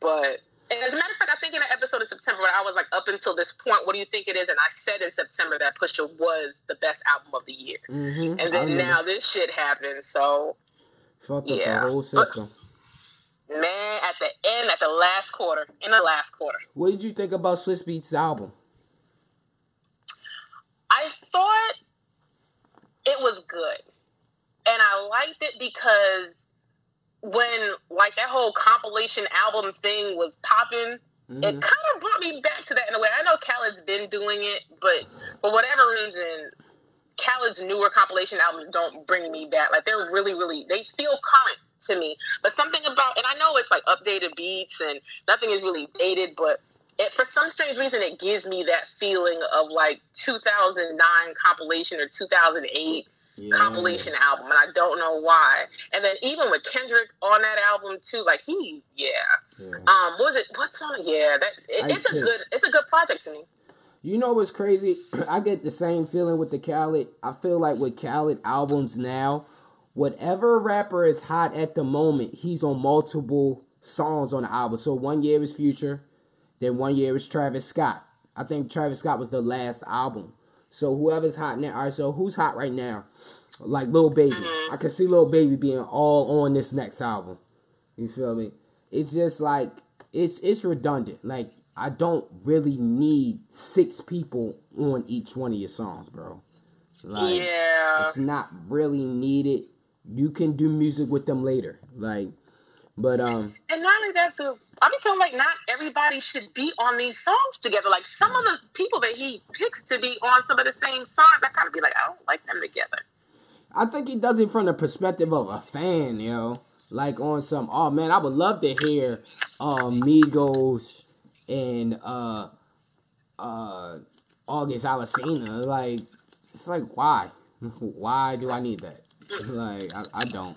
But as a matter of fact, I think in an episode of September, I was like, up until this point, what do you think it is? And I said in September that Pusha was the best album of the year. Mm-hmm. And then now this shit happened. So fucked up yeah, the whole but- system. man, at the end, at the last quarter, in the last quarter. What did you think about Swizz Beatz' album? I thought it was good. And I liked it because when like that whole compilation album thing was popping, it Mhm. kind of brought me back to that in a way. I know Khaled's been doing it, but for whatever reason, Khaled's newer compilation albums don't bring me back. Like they're really, really they feel current to me. But something about, and I know it's like updated beats and nothing is really dated, but it, for some strange reason, it gives me that feeling of like 2009 compilation or 2008 Yeah. compilation album, and I don't know why. And then even with Kendrick on that album too, like he, yeah. Yeah. Um, was it? What's on? Yeah, that it, it's a good, it's a good project to me. You know what's crazy? (clears throat) I get the same feeling with the Khaled. I feel like with Khaled albums now, whatever rapper is hot at the moment, he's on multiple songs on the album. So one year is Future, then one year is Travis Scott. I think Travis Scott was the last album. So whoever's hot now, all right. So who's hot right now? Like Lil Baby. Mm-hmm. I can see Lil Baby being all on this next album. You feel me? It's just like it's it's redundant. Like I don't really need six people on each one of your songs, bro. Like yeah, it's not really needed. You can do music with them later. Like but um and not only that too. I be feeling like not everybody should be on these songs together. Like some of the people that he picks to be on some of the same songs, I kind of be like, I don't like them together. I think he does it from the perspective of a fan, yo. Like on some, oh man, I would love to hear uh, Migos and uh, uh, August Alsina. Like, it's like why? (laughs) why do I need that? (laughs) Like, I, I don't.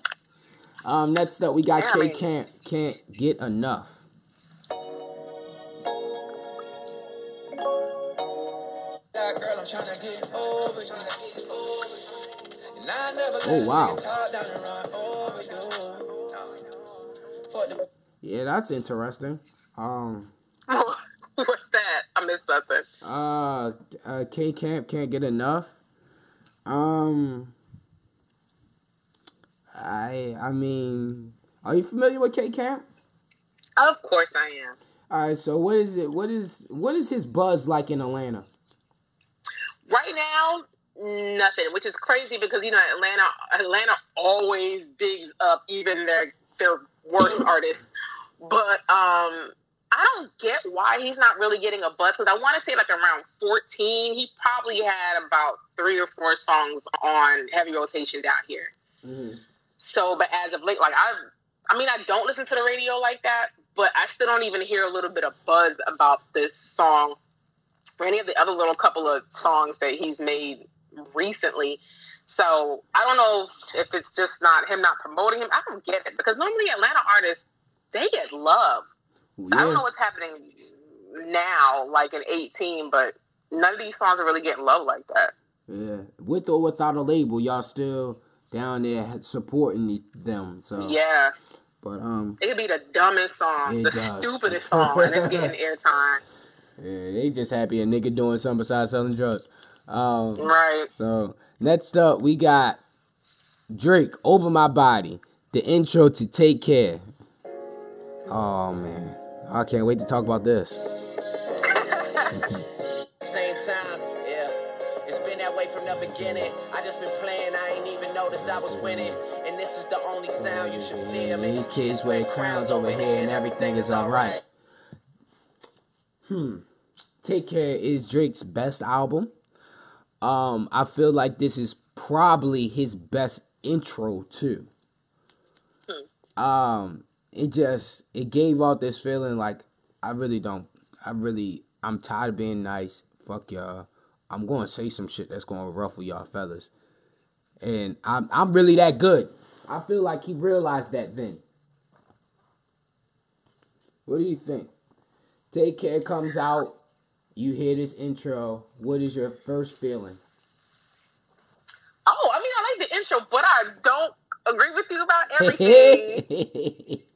Um, next up, we got Yeah, K Camp can't get enough. That girl, I'm tryna get over you. And I never let Oh, wow. nigga talk down and run over you. Fuck the Yeah, that's interesting. Um, (laughs) What's that? I missed something. uh, uh K Camp can't get enough. Um, I I mean, are you familiar with K Camp? Of course I am. All right, so what is it? What is what is his buzz like in Atlanta? Right now, nothing, which is crazy because you know Atlanta. Atlanta always digs up even their their worst (coughs) artists. But um, I don't get why he's not really getting a buzz because I want to say like around fourteen, he probably had about three or four songs on heavy rotation down here. So, but as of late, like I, I mean, I don't listen to the radio like that, but I still don't even hear a little bit of buzz about this song or any of the other little couple of songs that he's made recently. So I don't know if, it's just not him not promoting him. I don't get it because normally Atlanta artists they get love. So I don't know what's happening now, like in 18, but none of these songs are really getting love like that. Yeah, with or without a label, y'all still down there supporting the- them. So Yeah. but um, It could be the dumbest song, the does. stupidest (laughs) song, and it's getting airtime. yeah, they just happy a nigga doing something besides selling drugs. Um, Right. So next up, we got Drake over my body. The intro to Take Care. Oh man, I can't wait to talk about this. (laughs) Same time, yeah. It's been that way from the beginning. I was winning. And this is the only sound you should fear. Man, These kids wear crowns over here and everything is alright. Hmm. Take Care is Drake's best album. Um, I feel like this is probably his best intro too. Um, it just it gave out this feeling like I really don't I really I'm tired of being nice. Fuck y'all. I'm gonna say some shit that's gonna ruffle y'all fellas. And I'm I'm really that good. I feel like he realized that then. What do you think? Take Care comes out. You hear this intro. What is your first feeling? Oh, I mean, I like the intro, but I don't agree with you about everything. (laughs)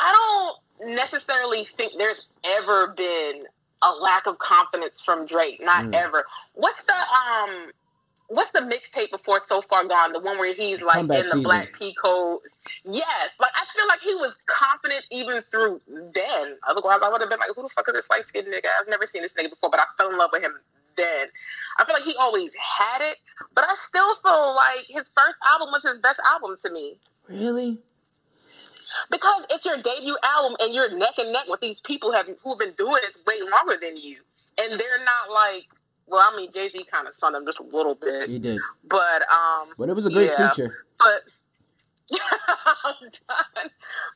I don't necessarily think there's ever been a lack of confidence from Drake. Not Mm. ever. What's the um? What's the mixtape before So Far Gone? The one where he's like Comeback in the Season. black pea coat. Yes, like I feel like he was confident even through then. Otherwise, I would have been like, "Who the fuck is this light skinned nigga?" I've never seen this nigga before, but I fell in love with him then. I feel like he always had it, but I still feel like his first album was his best album to me really? because it's your debut album and you're neck and neck with these people have who've been doing this way longer than you, and they're not like. Well, I mean, Jay Z kind of sung them just a little bit, He did. but um, But it was a great yeah. feature. But (laughs) I'm done.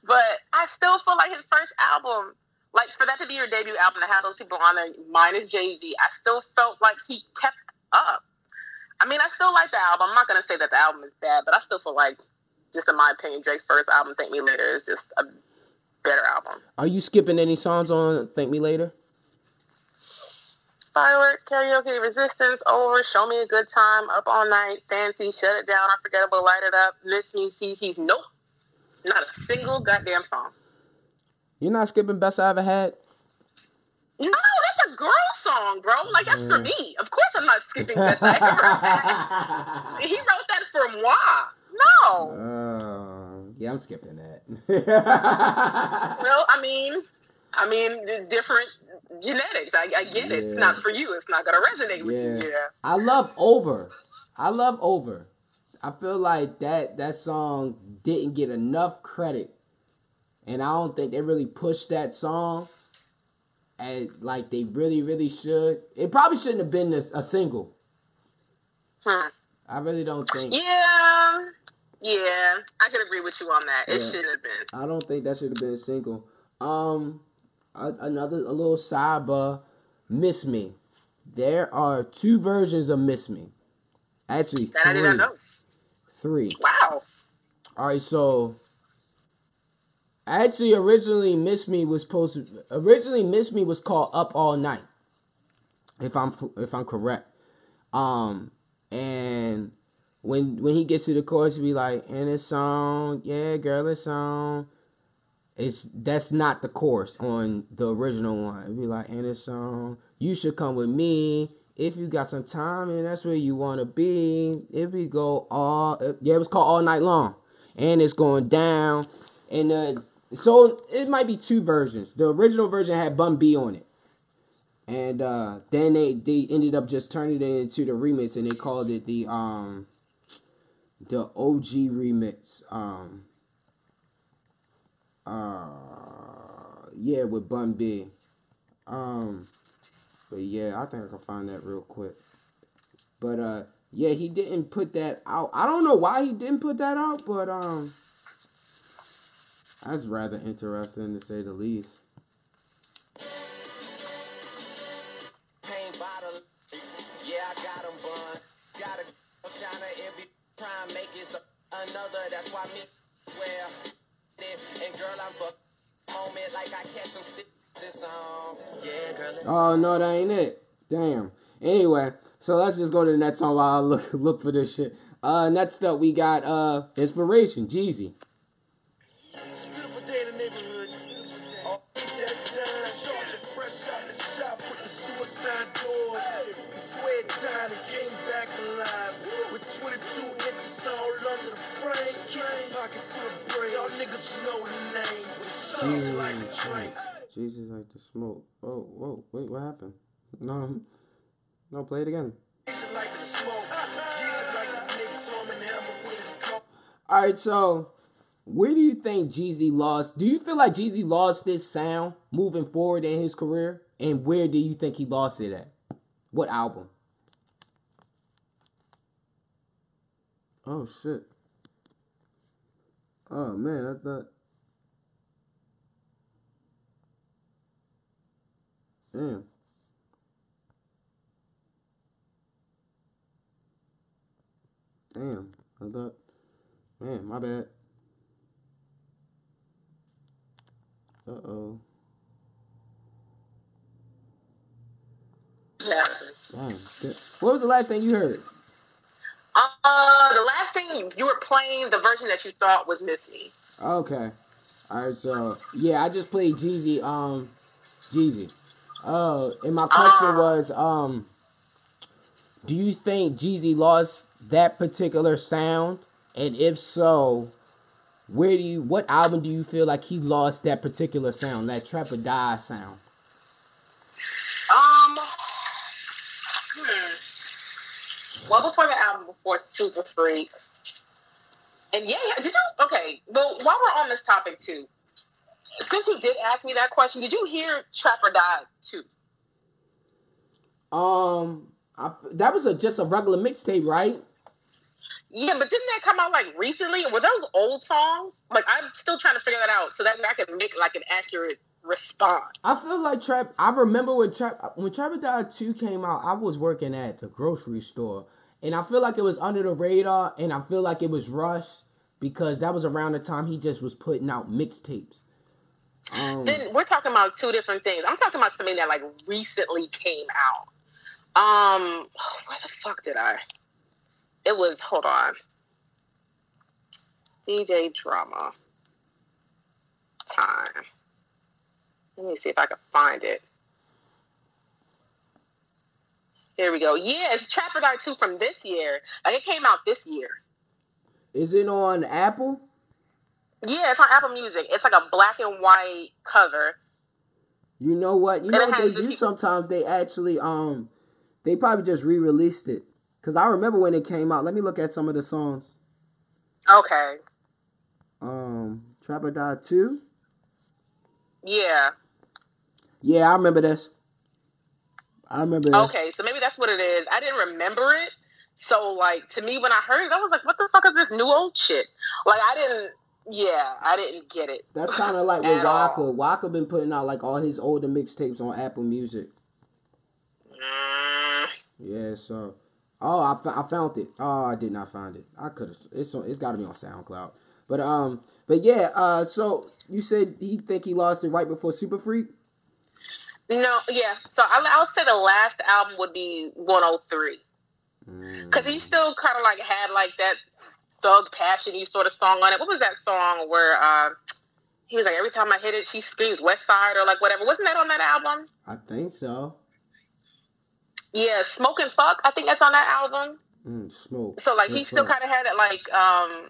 But I still feel like his first album, like for that to be your debut album to have those people on there, minus Jay Z, I still felt like he kept up. I mean, I still like the album. I'm not gonna say that the album is bad, but I still feel like, just in my opinion, Drake's first album, "Thank Me Later," is just a better album. Are you skipping any songs on Thank Me Later? Fireworks, karaoke, resistance, over, show me a good time, up all night, fancy, shut it down, unforgettable, light it up, miss me, CC's, nope. Not a single goddamn song. You're not skipping Best I Ever Had? No, that's a girl song, bro. Like that's for me. Of course I'm not skipping Best I Ever Had. (laughs) He wrote that for moi. No. Uh, yeah, I'm skipping that. Well, (laughs) I mean, I mean, the different genetics. I, I get it. It's not for you. It's not gonna resonate with you. Yeah. I love Over. I love Over. I feel like that that song didn't get enough credit. And I don't think they really pushed that song as like they really, really should. It probably shouldn't have been a, a single. Hmm. I really don't think. Yeah. Yeah. I could agree with you on that. It Yeah. shouldn't have been. I don't think that should have been a single. Um, a- another a little sidebar, "Miss Me." There are two versions of "Miss Me." Actually, That I did not three. know. Three. Wow. All right, so actually, originally, "Miss Me" was supposed to. Originally, "Miss Me" was called "Up All Night." If I'm if I'm correct, um, and when when he gets to the chorus, he be like, "And it's song, yeah, girl, it's song." It's that's not the chorus on the original one. It'd be like, "And it's song, you should come with me." If you got some time and that's where you wanna be, if we go all yeah, it was called all night long, and it's going down, and uh, so it might be two versions. The original version had Bun B on it, and uh, then they they ended up just turning it into the remix, and they called it the um the OG remix. Um, uh, yeah, with Bun B. Um, but yeah, I think I can find that real quick. But uh, yeah, he didn't put that out. I don't know why he didn't put that out, but um, that's rather interesting to say the least. Every make it another. That's why me well. And girl, I'm fuck moment like I catch them stick this. Yeah, girl, Oh no, that ain't it. Damn. Anyway, so let's just go to the next song while I look (laughs) look for this shit. Uh, next up we got uh, inspiration, Jeezy. It's a beautiful day in the neighborhood. Sauce like the drink. Jesus like to smoke. Oh, whoa, wait, what happened? No, no, play it again. Jesus like the smoke. Jesus like the niggas home and hammer with his coat. All right, so where do you think Jeezy lost? Do you feel like Jeezy lost this sound moving forward in his career? And where do you think he lost it at? What album? Oh shit. Oh man, I thought. Damn. Damn. I thought. Man, my bad. Uh oh. Yeah. Damn. What was the last thing you heard? Uh, the last thing you were playing the version that you thought was Miss Me. Okay. All right. So yeah, I just played Jeezy. Um, Jeezy. Uh, and my question was, um, do you think Jeezy lost that particular sound? And if so, where do you? What album do you feel like he lost that particular sound, that Trap or Die sound? Um, hmm. well, before the album, before Super Freak, and yeah, yeah, did you? Okay, well, while we're on this topic too, since you did ask me that question, did you hear Trap or Die too? Um, I, that was a just a regular mixtape, right? Yeah, but didn't that come out like recently? Were those old songs? Like I'm still trying to figure that out so that I can make like an accurate response. I feel like Trap. I remember when Trap when Trap or Die Two came out. I was working at the grocery store, and I feel like it was under the radar, and I feel like it was rushed because that was around the time he just was putting out mixtapes. Um, Then we're talking about two different things. I'm talking about something that like recently came out. Um, where the fuck did I? It was hold on. DJ Drama time. Let me see if I can find it. Here we go. Yeah, it's Trap or Die 2 from this year. Like it came out this year. is it on Apple? Yeah, it's on Apple Music. It's like a black and white cover. You know what? You And know what they do the- sometimes? They actually um, they probably just re-released it. Cause I remember when it came out. Let me look at some of the songs. Okay. Um, Trap or Die Two. Yeah. Yeah, I remember this. I remember. this. Okay, so maybe that's what it is. I didn't remember it. So like to me when I heard it, I was like, what the fuck is this new old shit? Like I didn't yeah, I didn't get it. That's (laughs) kind of like with At all. Waka. Waka been putting out like all his older mixtapes on Apple Music. Mm, Yeah, so. Oh, I, I found it. Oh, I did not find it. I could have. It's on, it's got to be on SoundCloud. But um, but yeah. Uh, so you said he think he lost it right before Super Freak. No, yeah. So I, I'll say the last album would be 103 because he still kind of like had like that thug passiony sort of song on it. What was that song where uh, he was like, every time I hit it, she screams West Side or like whatever. Wasn't that on that album? I think so. Yeah, Smoke and Fuck. I think that's on that album. Mm, smoke. So like he still kind of had it like um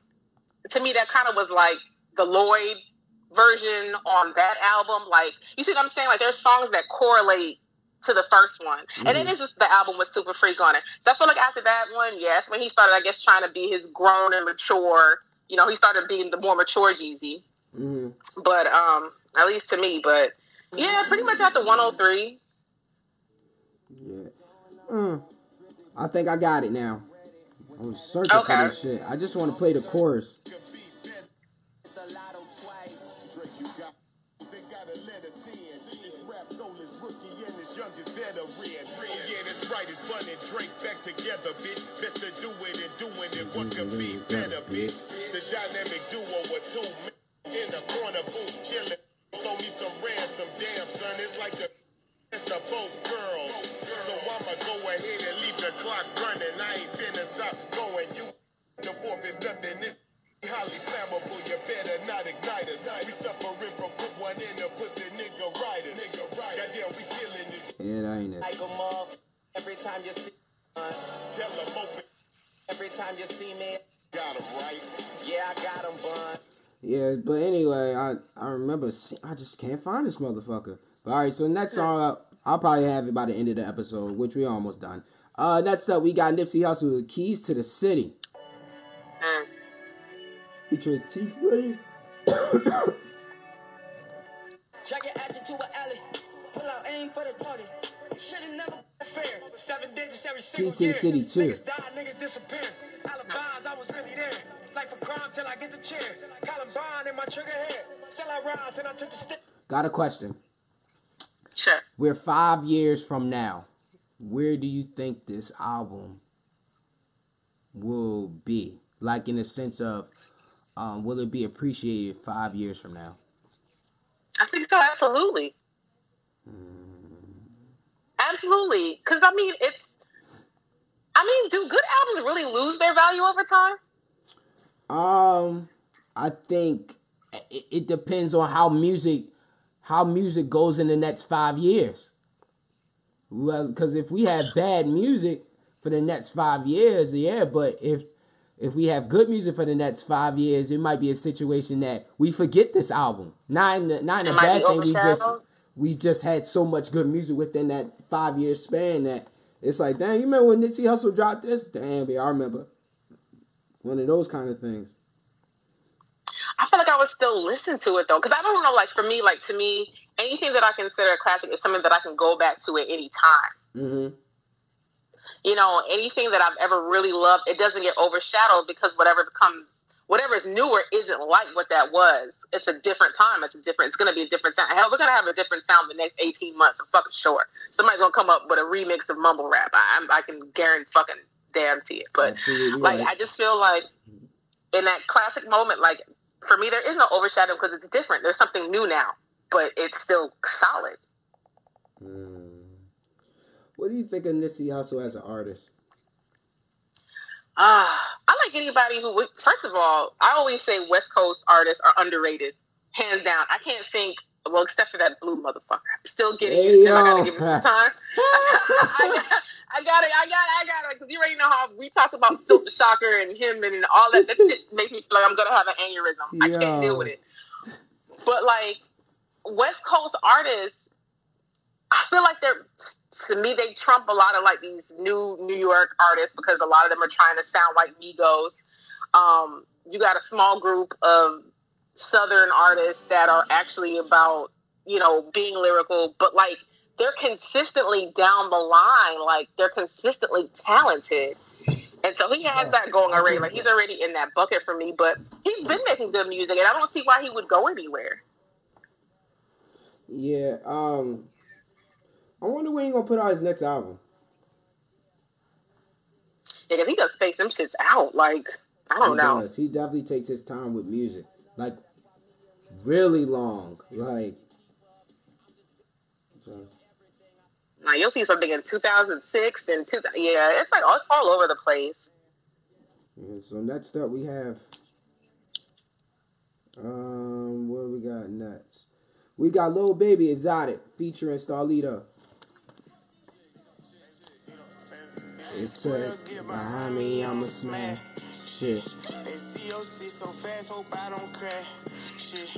to me that kind of was like the Lloyd version on that album. Like you see what I'm saying? Like there's songs that correlate to the first one, and then Mhm. this is the album was Super Freak on it. So I feel like after that one, yes, when he started, I guess trying to be his grown and mature. You know, he started being the more mature Jeezy. Mm, But um, at least to me, but yeah, pretty much after 103. yeah. Mm, I think I got it now. I was searching Okay. for this shit. I just want to play the chorus. Yeah, that's right, it's Bun and Drake back together, bitch. Best to do it and doing it, what could be better, bitch? The dynamic duo with two men in the corner, boom, chillin'. Throw me some ransom, damn, son, it's like the (laughs) best of both girls. So I'ma go ahead and leave the clock running. I ain't finna stop going. You, the fourth is nothing, it's (laughs) highly flammable, you better not ignite us. We suffering from put one in the pussy nigga riders. Nigga riders. Goddamn, we killing this. Yeah, that ain't it. Like a moth. Every time you see uh, Tell them open. every time you see me, Got 'em right. yeah, I got him, bun. Yeah, but anyway, I I remember. See, I just can't find this motherfucker. But all right, so next song up, I'll probably have it by the end of the episode, which we almost done. Uh, next up, we got Nipsey Hussle with "Keys to the City," Mm. featuring T. Ray. Drag your ass into an alley. Pull out aim for the tardy. Should've never been fair. Seven digits every single Peace year. city, too. Niggas die, niggas disappear. Alibis, I was really there. Life of crime till I get the chair. Columbine in my trigger head. Still I rise and I took the stick. Got a question. Sure. We're five years from now. Where do you think this album will be? Like in the sense of, um, will it be appreciated five years from now? I think so, absolutely. Absolutely. Because, I mean, it's. I mean, do good albums really lose their value over time? Um, I think it, it depends on how music, how music goes in the next five years. Well, because if we have bad music for the next five years, yeah, but if if we have good music for the next five years, it might be a situation that we forget this album. Not in the, not in It a bad thing. We just? We just had so much good music within that five year span that it's like, damn, you remember when Nipsey Hussle dropped this? Damn, yeah, I remember. One of those kind of things. I feel like I would still listen to it, though. Because I don't know, like, for me, like, to me, anything that I consider a classic is something that I can go back to at any time. Mm-hmm. you know, anything that I've ever really loved, it doesn't get overshadowed because whatever becomes whatever is newer isn't like what that was. It's a different time. It's a different. It's going to be a different sound. Hell, we're going to have a different sound the next eighteen months. I'm fucking sure. Somebody's going to come up with a remix of mumble rap. I, I'm- I can guarantee fucking guarantee it. But Absolutely like, right. I just feel like in that classic moment, like for me, there is no overshadowing because it's different. There's something new now, but it's still solid. Mm. What do you think of Nipsey Hussle as an artist? Ah, I like anybody who. would- First of all, I always say West Coast artists are underrated, hands down. I can't think. Well, except for that blue motherfucker. I'm still getting Hey, used to him. I gotta give him some time. (laughs) (laughs) I, got, it. I got it. I got it. Because you already know how we talked about Silk the Shocker and him and all that. That shit makes me feel like I'm gonna have an aneurysm. I can't deal with it. But like West Coast artists, I feel like they're to me they trump a lot of like these new New York artists because a lot of them are trying to sound like Migos. Um, you got a small group of Southern artists that are actually about you know being lyrical, but like they're consistently down the line, like they're consistently talented. And so he has that going already. Like he's already in that bucket for me, but he's been making good music, and I don't see why he would go anywhere. Yeah. Um. I wonder when he gonna put out his next album. Yeah, because he does space them shits out. Like I don't he know. Does. He definitely takes his time with music, like really long. Like. so- Like you'll see something in 2006 and two. Yeah, it's like oh, it's all over the place. Yeah, so next up we have um what we got next? We got Lil Baby Exotic featuring Starlito. It's like behind me, I'ma smash shit. SCOC so fast, hope I don't crash. Shit.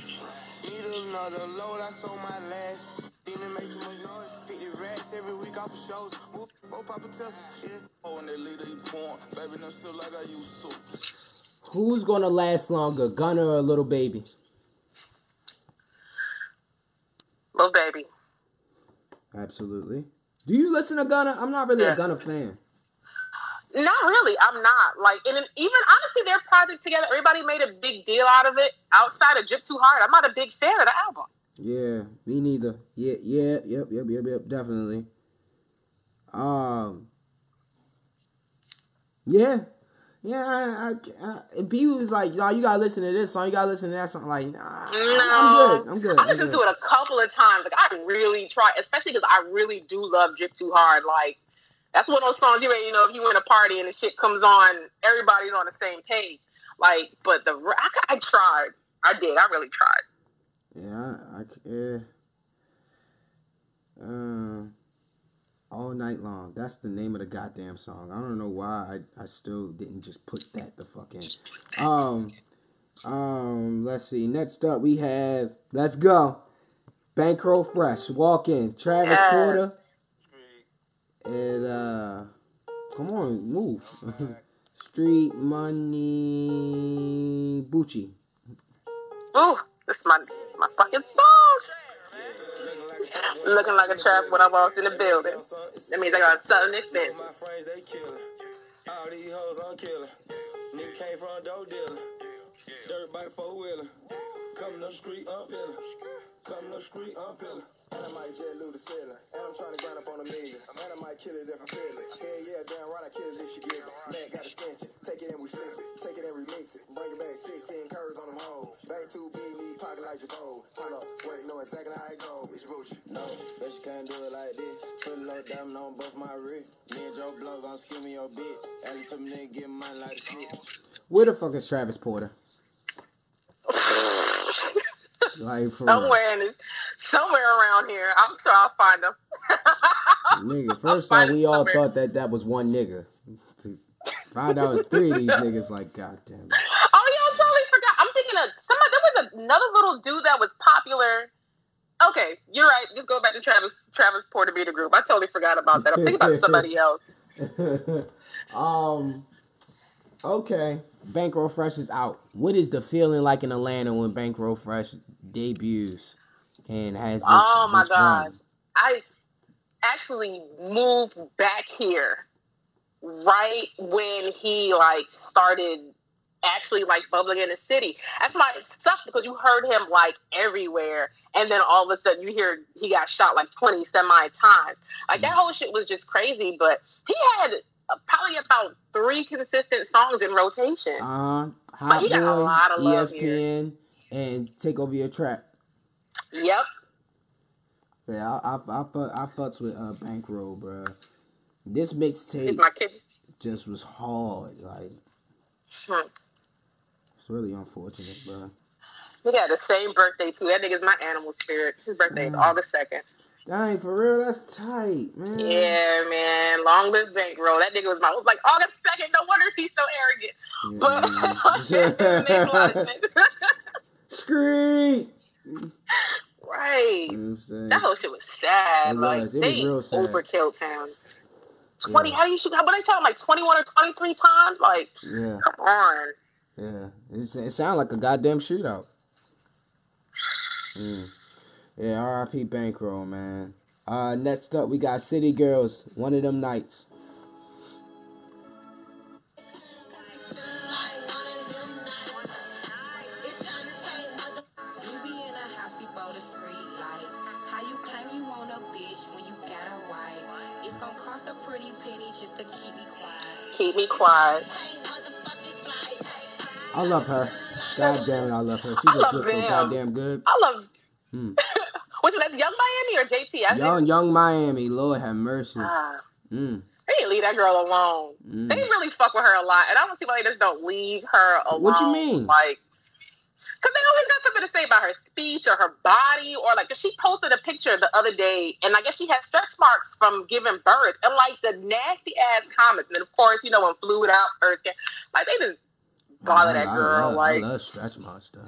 Need another load, I sold my last. Demon make too much noise. 50 racks every week off of shows. Whoop, oh, Papa Tesla, yeah. Oh, and they leader, you porn. Baby, no still like I used to. Who's gonna last longer, Gunna or Little Baby? Little baby. Absolutely. Do you listen to Gunna? I'm not really a Yes. Gunna fan. Not really. I'm not. Like, and even honestly, their project together, everybody made a big deal out of it. Outside of Drip Too Hard, I'm not a big fan of the album. Yeah, me neither. Yeah, yeah, yep, yep, yep, yep, definitely. Um, yeah, yeah. I, I, I B was like, "Yo, you gotta listen to this song. You gotta listen to that song." Like, nah, No, I'm good. I'm good. I listened good. to it a couple of times. Like, I really try, especially because I really do love Drip Too Hard. Like, that's one of those songs you ain't, you know, if you in a party and the shit comes on, everybody's on the same page. Like, but the I, I tried. I did. I really tried. Yeah, I, I yeah. Um, all night long. That's the name of the goddamn song. I don't know why I, I still didn't just put that the fuck in. Um, um, let's see. Next up we have let's go. Bankroll Fresh, Walk In, Travis Yes. Porter, and uh, come on, move. (laughs) Street Money Bucci. Ooh, this is my, this is my fucking song. Looking like a trap when I walked in the building. That means I got something expensive. My friends, they killin'. All these hoes, I'm killin'. Nigga came from a dope dealer. Dirt bike four wheeler. Coming up the street, I'm peeling. Coming up the street, I'm peeling. And I might jet Lou the ceiling. And I'm trying to grind up on a million. And I might kill it if I feel it. Yeah, yeah, damn right, I kill it if she get it. Man, got to stench it. Take it and we flip it. Take it and remix it. Bring it back 16 curves on them hoes. Bang two big, need pocket like your gold. Hold up, wait, know exactly how it go. It's Gucci. No, bet you can't do it like this. Put a little diamond on both my wrist. Me and Joe Blow gon' skim me your bitch. At some nigga get money like shit. Where the fuck is Travis Porter? Like. Somewhere in this, somewhere around here. I'm sure I'll find them. Nigga, (laughs) first off, we all thought that that was one nigga. Find out it's three of these niggas. Like, goddamn. It. Oh yeah, I totally forgot. I'm thinking of somebody. There was another little dude that was popular. Okay, you're right. Just go back to Travis Travis Porter Meter Group. I totally forgot about that. I'm thinking about somebody (laughs) else. um. Okay, Bankroll Fresh is out. What is the feeling like in Atlanta when Bankroll Fresh debuts and has this? oh my gosh, I actually moved back here right when he like started actually like bubbling in the city. That's why it sucked because you heard him like everywhere, and then all of a sudden you hear he got shot like twenty semi times. Like that mm. whole shit was just crazy. But he had probably about three consistent songs in rotation. Uh, But Hot he got a lot of love ESPN, and Take Over Your Trap. Yep. Yeah, I I I, I fucks with uh, Bankroll, bro. This mixtape It's my kids. just was hard. Like Hmm. it's really unfortunate, bro. He got the same birthday too. That nigga's my animal spirit. His birthday is Mm. August second. Dang, for real, that's tight, man. Yeah, man. Long live bankroll. That nigga was my. I was like August second. No wonder he's so arrogant. But it (laughs) makes a lot of sense. Screet. right. You know? That whole shit was sad. It like was. It was they real sad. overkill town. Twenty. Yeah. How do you shoot? How? But they shot him like twenty one or twenty three times. Like, Yeah, come on. yeah. It's, it sounded like a goddamn shootout. Mm. Yeah, R.I.P. Bankroll, man. Uh, next up, we got City Girls. One of them nights. You be in a house before the street lights. How you claim you want a bitch when you got a wife? It's gonna cost a pretty penny just to keep me quiet. Keep me quiet. I love her. God damn it, I love her. She I just love looks so goddamn good. I love. Hmm. That's Young Miami or JT? I Young, think. young Miami. Lord have mercy. Ah, Mm. they didn't leave that girl alone. Mm. They didn't really fuck with her a lot, and I don't see why they just don't leave her alone. What you mean? Like, because they always got something to say about her speech or her body, or like, 'cause she posted a picture the other day, and I guess she had stretch marks from giving birth, and like the nasty ass comments. And of course, you know, when fluid out, earth, can- like they just bother I- that I girl. love, like, I love stretch marks though.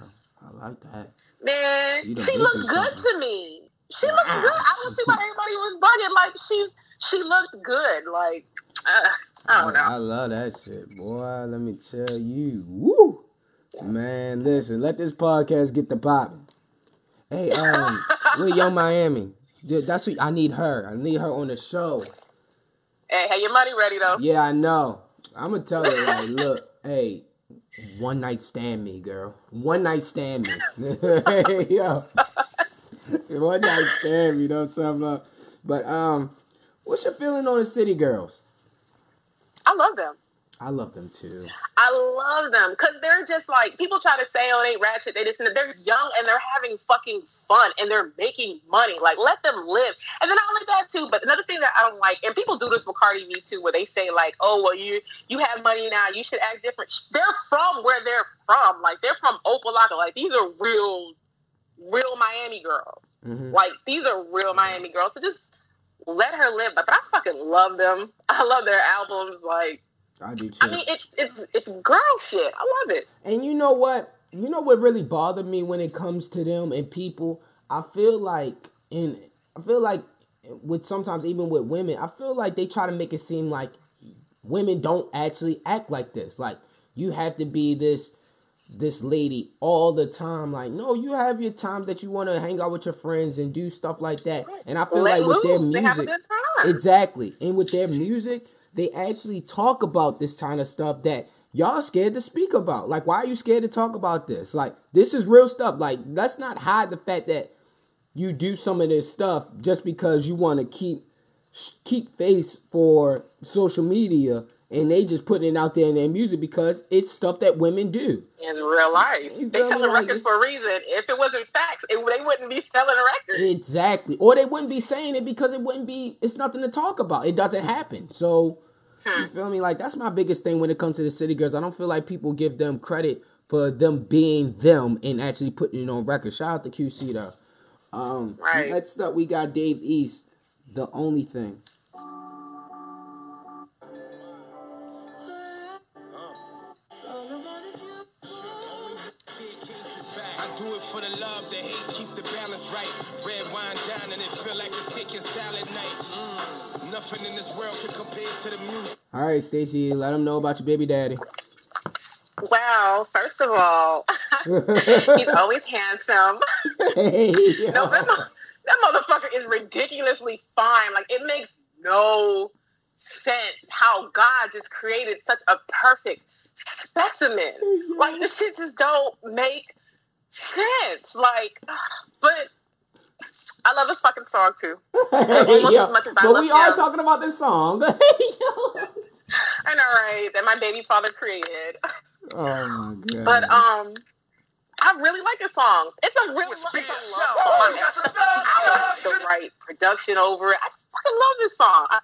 I like that. Man, she looked good something. to me. She looked good. I don't see why everybody was bugging. Like she's she looked good. Like uh, I don't know. I love that shit, boy. Let me tell you. Woo! Man, listen, let this podcast get the popping. Hey, um, with Young (laughs) Miami. Dude, That's what I need her. I need her on the show. Hey, have your money ready though? Yeah, I know. I'm gonna tell her like, look, hey, one night stand me, girl. One night stand me. (laughs) yo. one night stand me, you know what I'm talking about? But um, what's your feeling on the City Girls? I love them. I love them too. I love them because they're just like people try to say, "Oh, they ratchet." They just they're young and they're having fucking fun and they're making money. Like let them live. And then not only that too, but another thing that I don't like, and people do this with Cardi B too, where they say like, "Oh, well, you you have money now, you should act different." They're from where they're from. Like they're from Opa-locka. Like these are real, real Miami girls. Mhm. Like these are real Miami girls. So just let her live. But, but I fucking love them. (laughs) I love their albums. Like I do too. I mean, it's it's it's girl shit. I love it. And you know what? You know what really bothered me when it comes to them and people? I feel like and I feel like with sometimes even with women, I feel like they try to make it seem like women don't actually act like this. Like you have to be this this lady all the time. Like, no, you have your times that you want to hang out with your friends and do stuff like that. And I feel Let like with their loose. They have a music, good time. exactly, and with their music, they actually talk about this kind of stuff that y'all scared to speak about. Like, why are you scared to talk about this? Like, this is real stuff. Like, let's not hide the fact that you do some of this stuff just because you want to keep keep face for social media and they just putting it out there in their music because it's stuff that women do. In real life. You They selling Like, records for a reason. If it wasn't facts, it, they wouldn't be selling records. Exactly. Or they wouldn't be saying it because it wouldn't be it's nothing to talk about. It doesn't happen. So you feel me? Like that's my biggest thing when it comes to the city girls. I don't feel like people give them credit for them being them and actually putting it on record. Shout out to QC though. Um Right. next up we got Dave East, the only thing. For the love, the hate, keep the balance right. Red wine down and it feel like it's kicking salad night. Mm. Nothing in this world can compare to the music. All right, Stacy, let them know about your baby daddy. Well, first of all, (laughs) he's always handsome. hey. (laughs) No, that, mo- that motherfucker is ridiculously fine. Like it makes no sense how God just created such a perfect specimen. Like this shit just don't make sense. Like, (sighs) but I love this fucking song too. (laughs) Almost as much as I but love we are him. talking about this song. (laughs) I know, right? That my baby father created. oh my god. (laughs) But um, I really like this song. It's a really love, love song. I like the right production over it. I fucking love this song. I,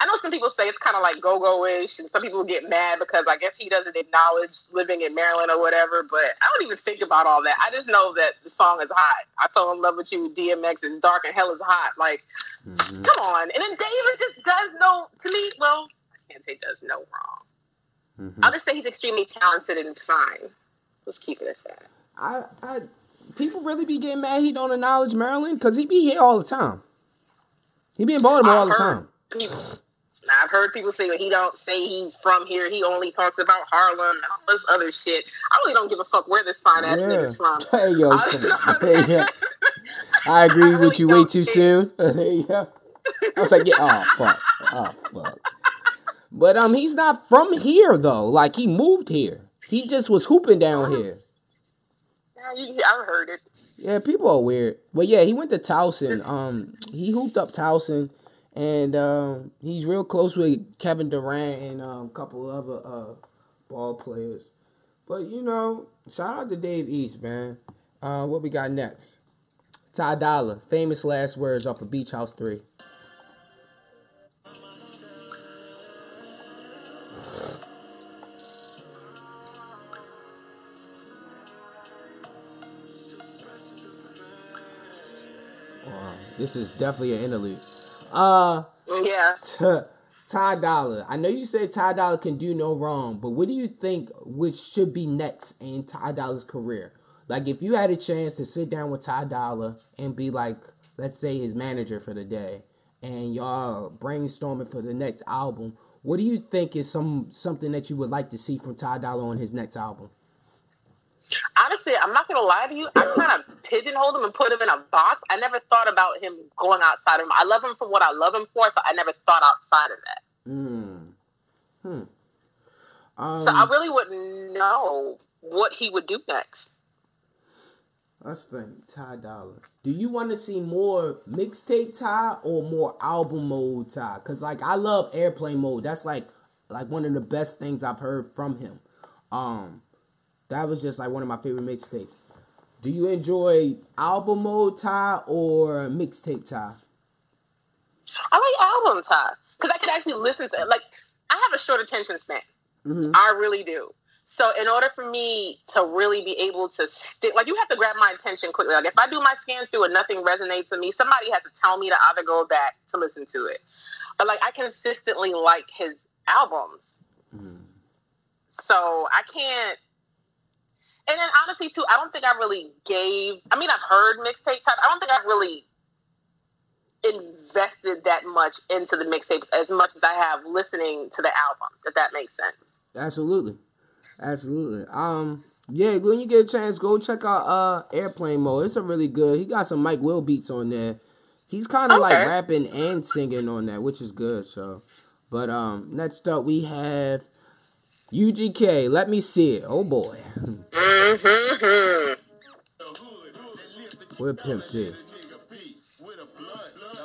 I know some people say it's kind of like go-go-ish, and some people get mad because I guess he doesn't acknowledge living in Maryland or whatever. But I don't even think about all that. I just know that the song is hot. I fell in love with you, DMX. It's dark and hell is hot. Like, Mm-hmm. come on. And then David just does no to me. Well, I can't say does no wrong. Mm-hmm. I'll just say he's extremely talented and fine. Let's keep it at that. I, I, people really be getting mad he don't acknowledge Maryland because he be here all the time. He be in Baltimore all the time. People, I've heard people say that he don't say he's from here. He only talks about Harlem and all this other shit. I really don't give a fuck where this fine ass Yeah. nigga's from. (laughs) Hey yo, I- hey, (laughs) (laughs) yeah. I agree with you way too soon. yeah. I was like, yeah, oh fuck, oh fuck. But um, he's not from here though. Like he moved here. He just was hooping down here. Yeah, I've heard it. Yeah, people are weird. But yeah, he went to Towson. Um, he hooped up Towson, and um, he's real close with Kevin Durant and um, a couple other uh, ball players. But you know, shout out to Dave East, man. Uh, what we got next? Ty Dolla, famous last words off of Beach House Three. Wow, this is definitely an interlude. Uh, Yeah. (laughs) Ty Dolla. I know you said Ty Dolla can do no wrong, but what do you think which should be next in Ty Dolla's career? Like, if you had a chance to sit down with Ty Dolla and be like, let's say his manager for the day, and y'all brainstorming for the next album, what do you think is some something that you would like to see from Ty Dolla on his next album? Honestly, I'm not gonna lie to you. I kind of pigeonholed him and put him in a box. I never thought about him going outside of him. I love him for what I love him for, so I never thought outside of that. Hmm. Hmm. Um, So I really wouldn't know what he would do next. Let's think. Ty Dolla. Do you want to see more mixtape Ty or more album mode Ty? Cause like I love airplane mode. That's like like one of the best things I've heard from him. Um, that was just like one of my favorite mixtapes. Do you enjoy album mode Ty or mixtape tie? I like album time because I can actually listen to it. Like I have a short attention span. Mhm. I really do. So in order for me to really be able to stick, like you have to grab my attention quickly. Like if I do my scan through and nothing resonates with me, somebody has to tell me to either go back to listen to it. But like I consistently like his albums, so I can't. And then honestly, too, I don't think I really gave. I mean, I've heard mixtape type. I don't think I've really invested that much into the mixtapes as much as I have listening to the albums. If that makes sense. Absolutely. Absolutely. Um yeah, when you get a chance, go check out uh Airplane Mode. It's a really good. He got some Mike Will beats on there. He's kind of like rapping and singing on that, which is good. So, but um, next up we have UGK. Let me see it. Oh boy, Mm-hmm. where Pimp C?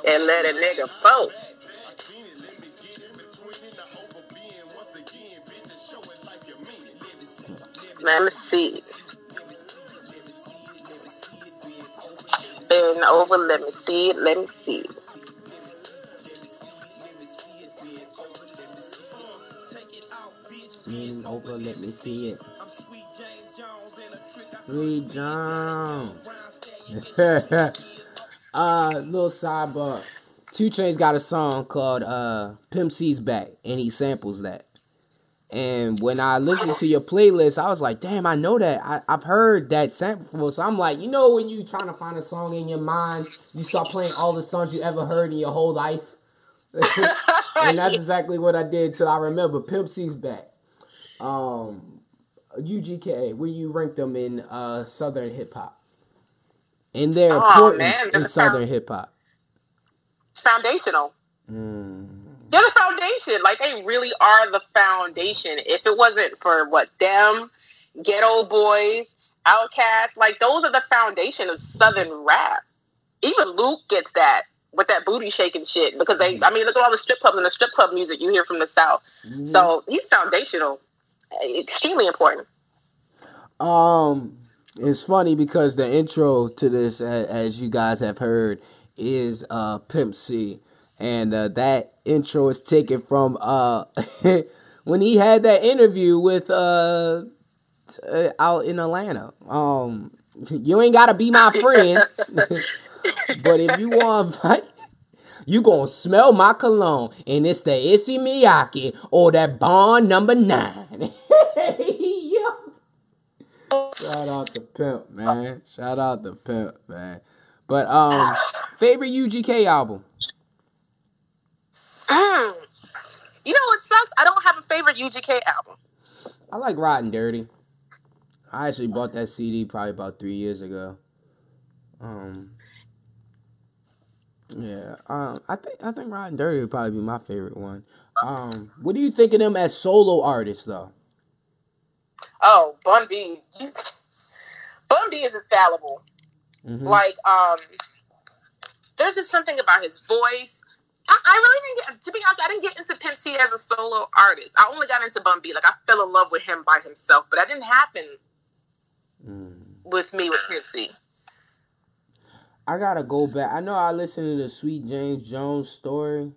And let a nigga vote. Let me see. Bend over, let me see it, let me see it. Lean over, let me see it. Sweet Jones. (laughs) uh, little sidebar. 2 Chainz got a song called uh Pimp C's Back, and he samples that. And when I listened to your playlist, I was like, damn, I know that. I, I've heard that sample before. So I'm like, you know, when you're trying to find a song in your mind, you start playing all the songs you ever heard in your whole life. (laughs) and that's (laughs) exactly what I did till I remember Pimp C's Back. Um, UGK, where you rank them in uh Southern hip hop, and their Oh, importance man, in Southern hip hop. Foundational. Mm. They're the foundation. Like they really are the foundation. If it wasn't for what them, Geto Boys, Outkast, like those are the foundation of Southern rap. Even Luke gets that with that booty shaking shit because they. I mean, look at all the strip clubs and the strip club music you hear from the South. Mm-hmm. So he's foundational, extremely important. Um, it's funny because the intro to this, as you guys have heard, is uh Pimp C, and uh, that intro is taken from uh (laughs) when he had that interview with uh, out in Atlanta. Um, you ain't gotta be my friend, (laughs) but if you want. (laughs) You gonna smell my cologne, and it's the Issey Miyake or that Bond number nine. (laughs) Yo. Shout out to Pimp, man. Shout out to Pimp, man. But um, favorite UGK album? Mm. You know what sucks? I don't have a favorite UGK album. I like Ridin' Dirty. I actually bought that CD probably about three years ago. Um, yeah, um, I think I think Ridin' Dirty would probably be my favorite one. Um, what do you think of them as solo artists, though? Oh, Bun B. Bun B is infallible. Mhm. Like, um, there's just something about his voice. I, I really didn't get, to be honest, I didn't get into Pimp C as a solo artist. I only got into Bun B. Like, I fell in love with him by himself, but that didn't happen with me with Pimp C. I gotta go back. I know I listened to the Sweet James Jones story.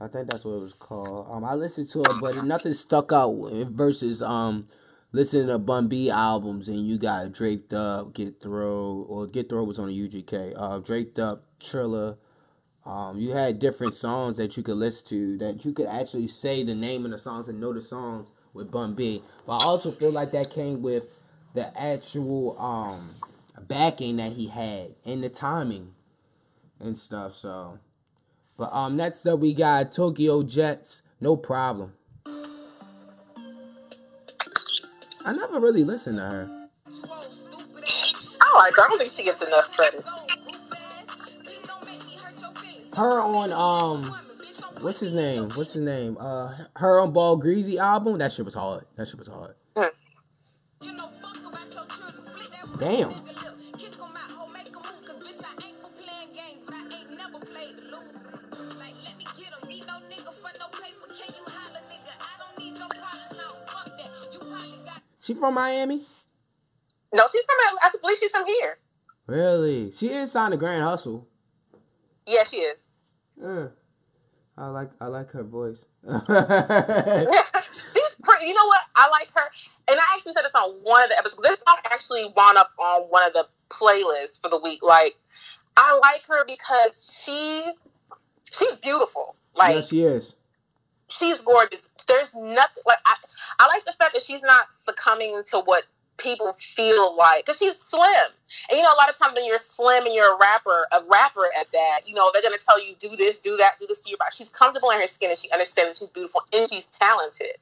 I think that's what it was called. Um, I listened to it, but nothing stuck out versus um listening to Bun B albums and you got Draped Up, Get Throw, or Get Throw was on the UGK. Uh, Draped Up, Triller. Um, you had different songs that you could listen to that you could actually say the name of the songs and know the songs with Bun B. But I also feel like that came with the actual um backing that he had and the timing and stuff. So, but um, next up we got Tokyo Jetz. No problem. I never really listened to her. I like her. I don't think she gets enough credit. Her on um, what's his name? What's his name? Uh, her on Ball Greasy album. That shit was hard. That shit was hard. Damn. She from Miami? No, she's from, I believe she's from here. Really? She is signed to Grand Hustle. Yeah, she is. Uh, I like I like her voice. (laughs) she's pretty. You know what? I like her, and I actually said this on one of the episodes. This song actually wound up on one of the playlists for the week. Like, I like her because she she's beautiful. Like, yeah, she is. she's gorgeous. There's nothing like I. I like the fact that she's not succumbing to what people feel like because she's slim. And you know, a lot of times when you're slim and you're a rapper, a rapper at that, you know, they're gonna tell you do this, do that, do this to your body. She's comfortable in her skin and she understands that she's beautiful and she's talented.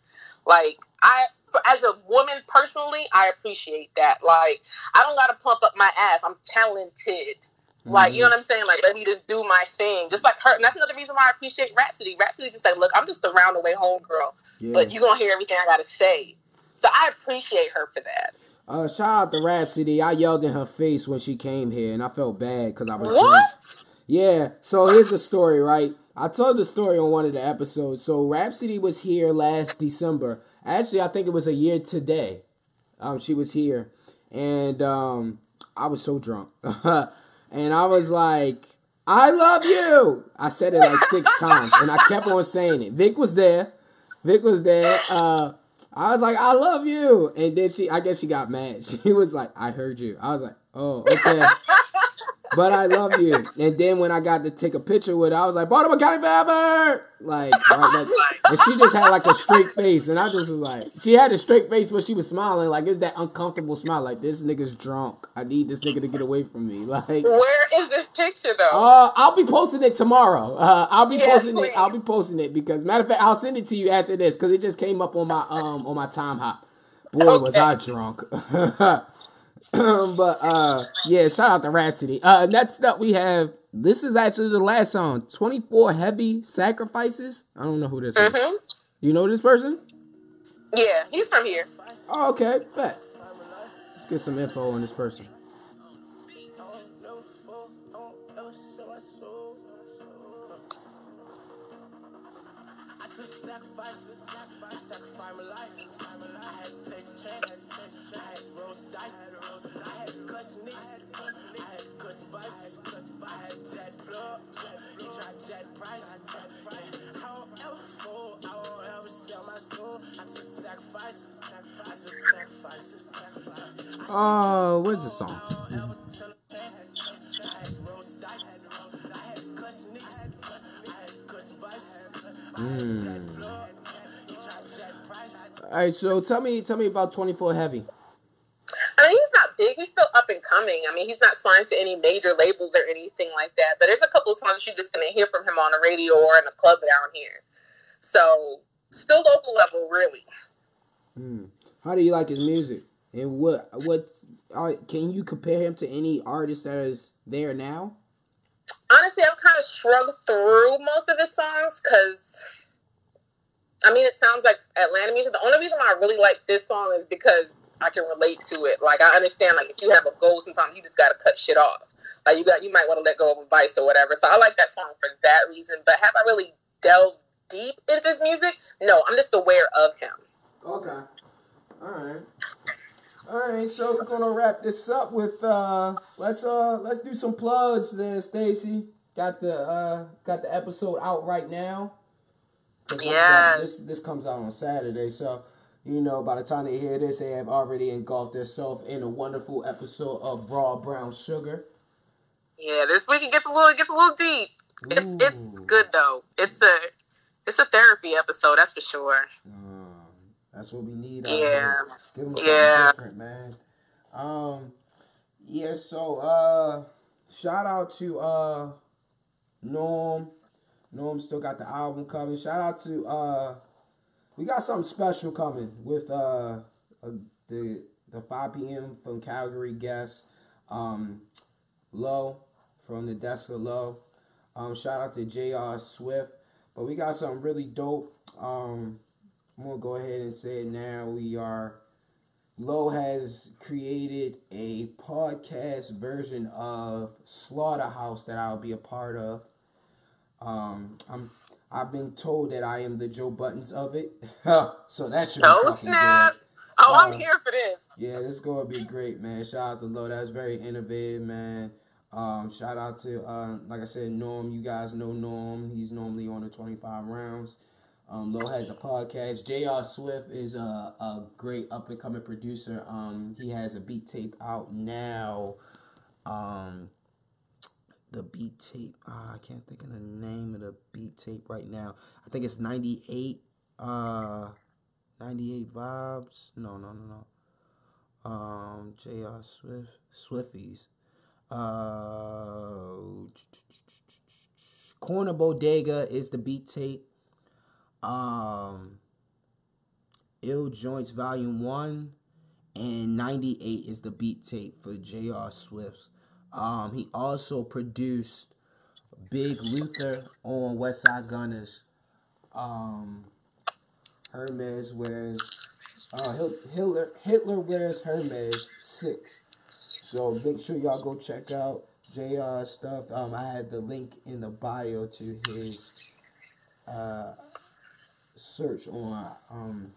Like I, for, as a woman personally, I appreciate that. Like I don't gotta pump up my ass. I'm talented. Like, you know what I'm saying? Like, let me just do my thing. Just like her. And that's another reason why I appreciate Rapsody. Rapsody just like, look, I'm just a roundaway homegirl. Yeah. But you're going to hear everything I got to say. So I appreciate her for that. Uh, shout out to Rapsody. I yelled in her face when she came here, and I felt bad because I was What? drunk. Yeah. So here's the story, right? I told the story on one of the episodes. So Rapsody was here last December. Actually, I think it was a year today. Um, she was here, and um, I was so drunk, (laughs) and I was like, "I love you." I said it like six (laughs) times, and I kept on saying it. Vic was there. Vic was there. Uh, I was like, "I love you," and then she, I guess she got mad. (laughs) She was like, "I heard you." I was like, "Oh, okay." (laughs) but I love you. And then when I got to take a picture with her, I was like, Baltimore County forever! Like, right, (laughs) and she just had like a straight face. And I just was like, she had a straight face, but she was smiling. Like, it's that uncomfortable smile. Like, this nigga's drunk. I need this nigga to get away from me. (laughs) Like, Where is this picture, though? uh, I'll be posting it tomorrow. Uh, I'll be Yes, posting please. it. I'll be posting it because matter of fact, I'll send it to you after this because it just came up on my um on my time hop. Boy, was I drunk. (laughs) (clears throat) but uh, yeah, shout out to Rapsody. Uh, next up we have this is actually the last song. Twenty four heavy sacrifices. I don't know who this is. Mhm. You know this person? Yeah, he's from here. Oh, okay. Bet. Let's get some info on this person. To jet. Yeah. I won't ever fall. I won't ever sell my soul. I took sacrifices. I took sacrifices. Oh, where's the song? Hmm. All right, so tell me, tell me about Twenty Four Heavy. I mean, he's not big. He's still up and coming. I mean, he's not signed to any major labels or anything like that. But there's a couple of songs you're just gonna hear from him on the radio or in a club down here. So still local level, really. Hmm. How do you like his music? And what what can you compare him to any artist that is there now? Honestly, I've kind of shrugged through most of his songs because, I mean, it sounds like Atlanta music. The only reason why I really like this song is because I can relate to it. Like, I understand, like, if you have a goal, sometimes you just got to cut shit off. Like, you got, you might want to let go of a vice or whatever. So I like that song for that reason. But have I really delved deep into his music? No, I'm just aware of him. Okay. All right. All right, so we're gonna wrap this up with uh let's uh let's do some plugs there, Stacy. Got the uh got the episode out right now. This comes out- Yes. This this comes out on Saturday, so you know by the time they hear this, they have already engulfed themselves in a wonderful episode of Raw Brown Sugar. Yeah, this week it gets a little, it gets a little deep. It's it's good though. It's a it's a therapy episode, that's for sure. That's what we need. Yeah. Give 'em something Yeah. different, man. Um, yeah. So, uh, shout out to uh, Norm. Norm still got the album coming. Shout out to uh, we got something special coming with uh, uh the the 5 p.m. from Calgary guest, um, Low from the Desk of Low. Um, shout out to J.R. Swift. But we got something really dope. Um, I'm gonna go ahead and say it now. We are Low has created a podcast version of Slaughterhouse that I'll be a part of. Um, I'm I've been told that I am the Joe Buttons of it, (laughs) so that should be No fucking snap. good. Oh, I'm Uh, here for this. yeah, this is gonna be great, man. Shout out to Lo, that's very innovative, man. Um, shout out to uh, like I said, Norm. You guys know Norm. He's normally on the twenty five rounds. Um, Lo has a podcast. J.R. Swift is a, a great up and coming producer. Um, he has a beat tape out now. Um, the beat tape. ah, I can't think of the name of the beat tape right now. I think it's ninety eight. Uh, ninety eight vibes. No, no, no, no. Um, J.R. Swift, Swifties. Uh, Corner Bodega is the beat tape. Um, Ill Joints Volume 1 and 98 is the beat tape for J.R. Swift's. Um, he also produced Big Luther on West Side Gunners. Um, Hermes wears, uh, Hitler, Hitler wears Hermes 6. So make sure y'all go check out JR stuff. Um, I had the link in the bio to his uh, search on um,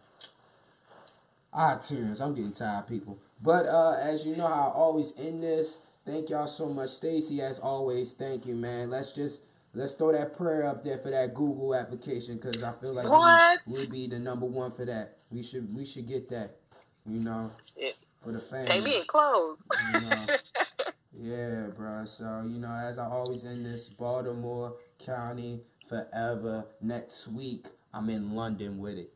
iTunes. I'm getting tired, people. But uh, as you know, I always end this. Thank y'all so much, Stacy. As always, thank you, man. Let's just let's throw that prayer up there for that Google application because I feel like What? we would be the number one for that. We should we should get that. You know, for the family. They being closed. You know. (laughs) Yeah, bro. So, you know, as I always end this, Baltimore County forever. Next week, I'm in London with it.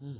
Yeah.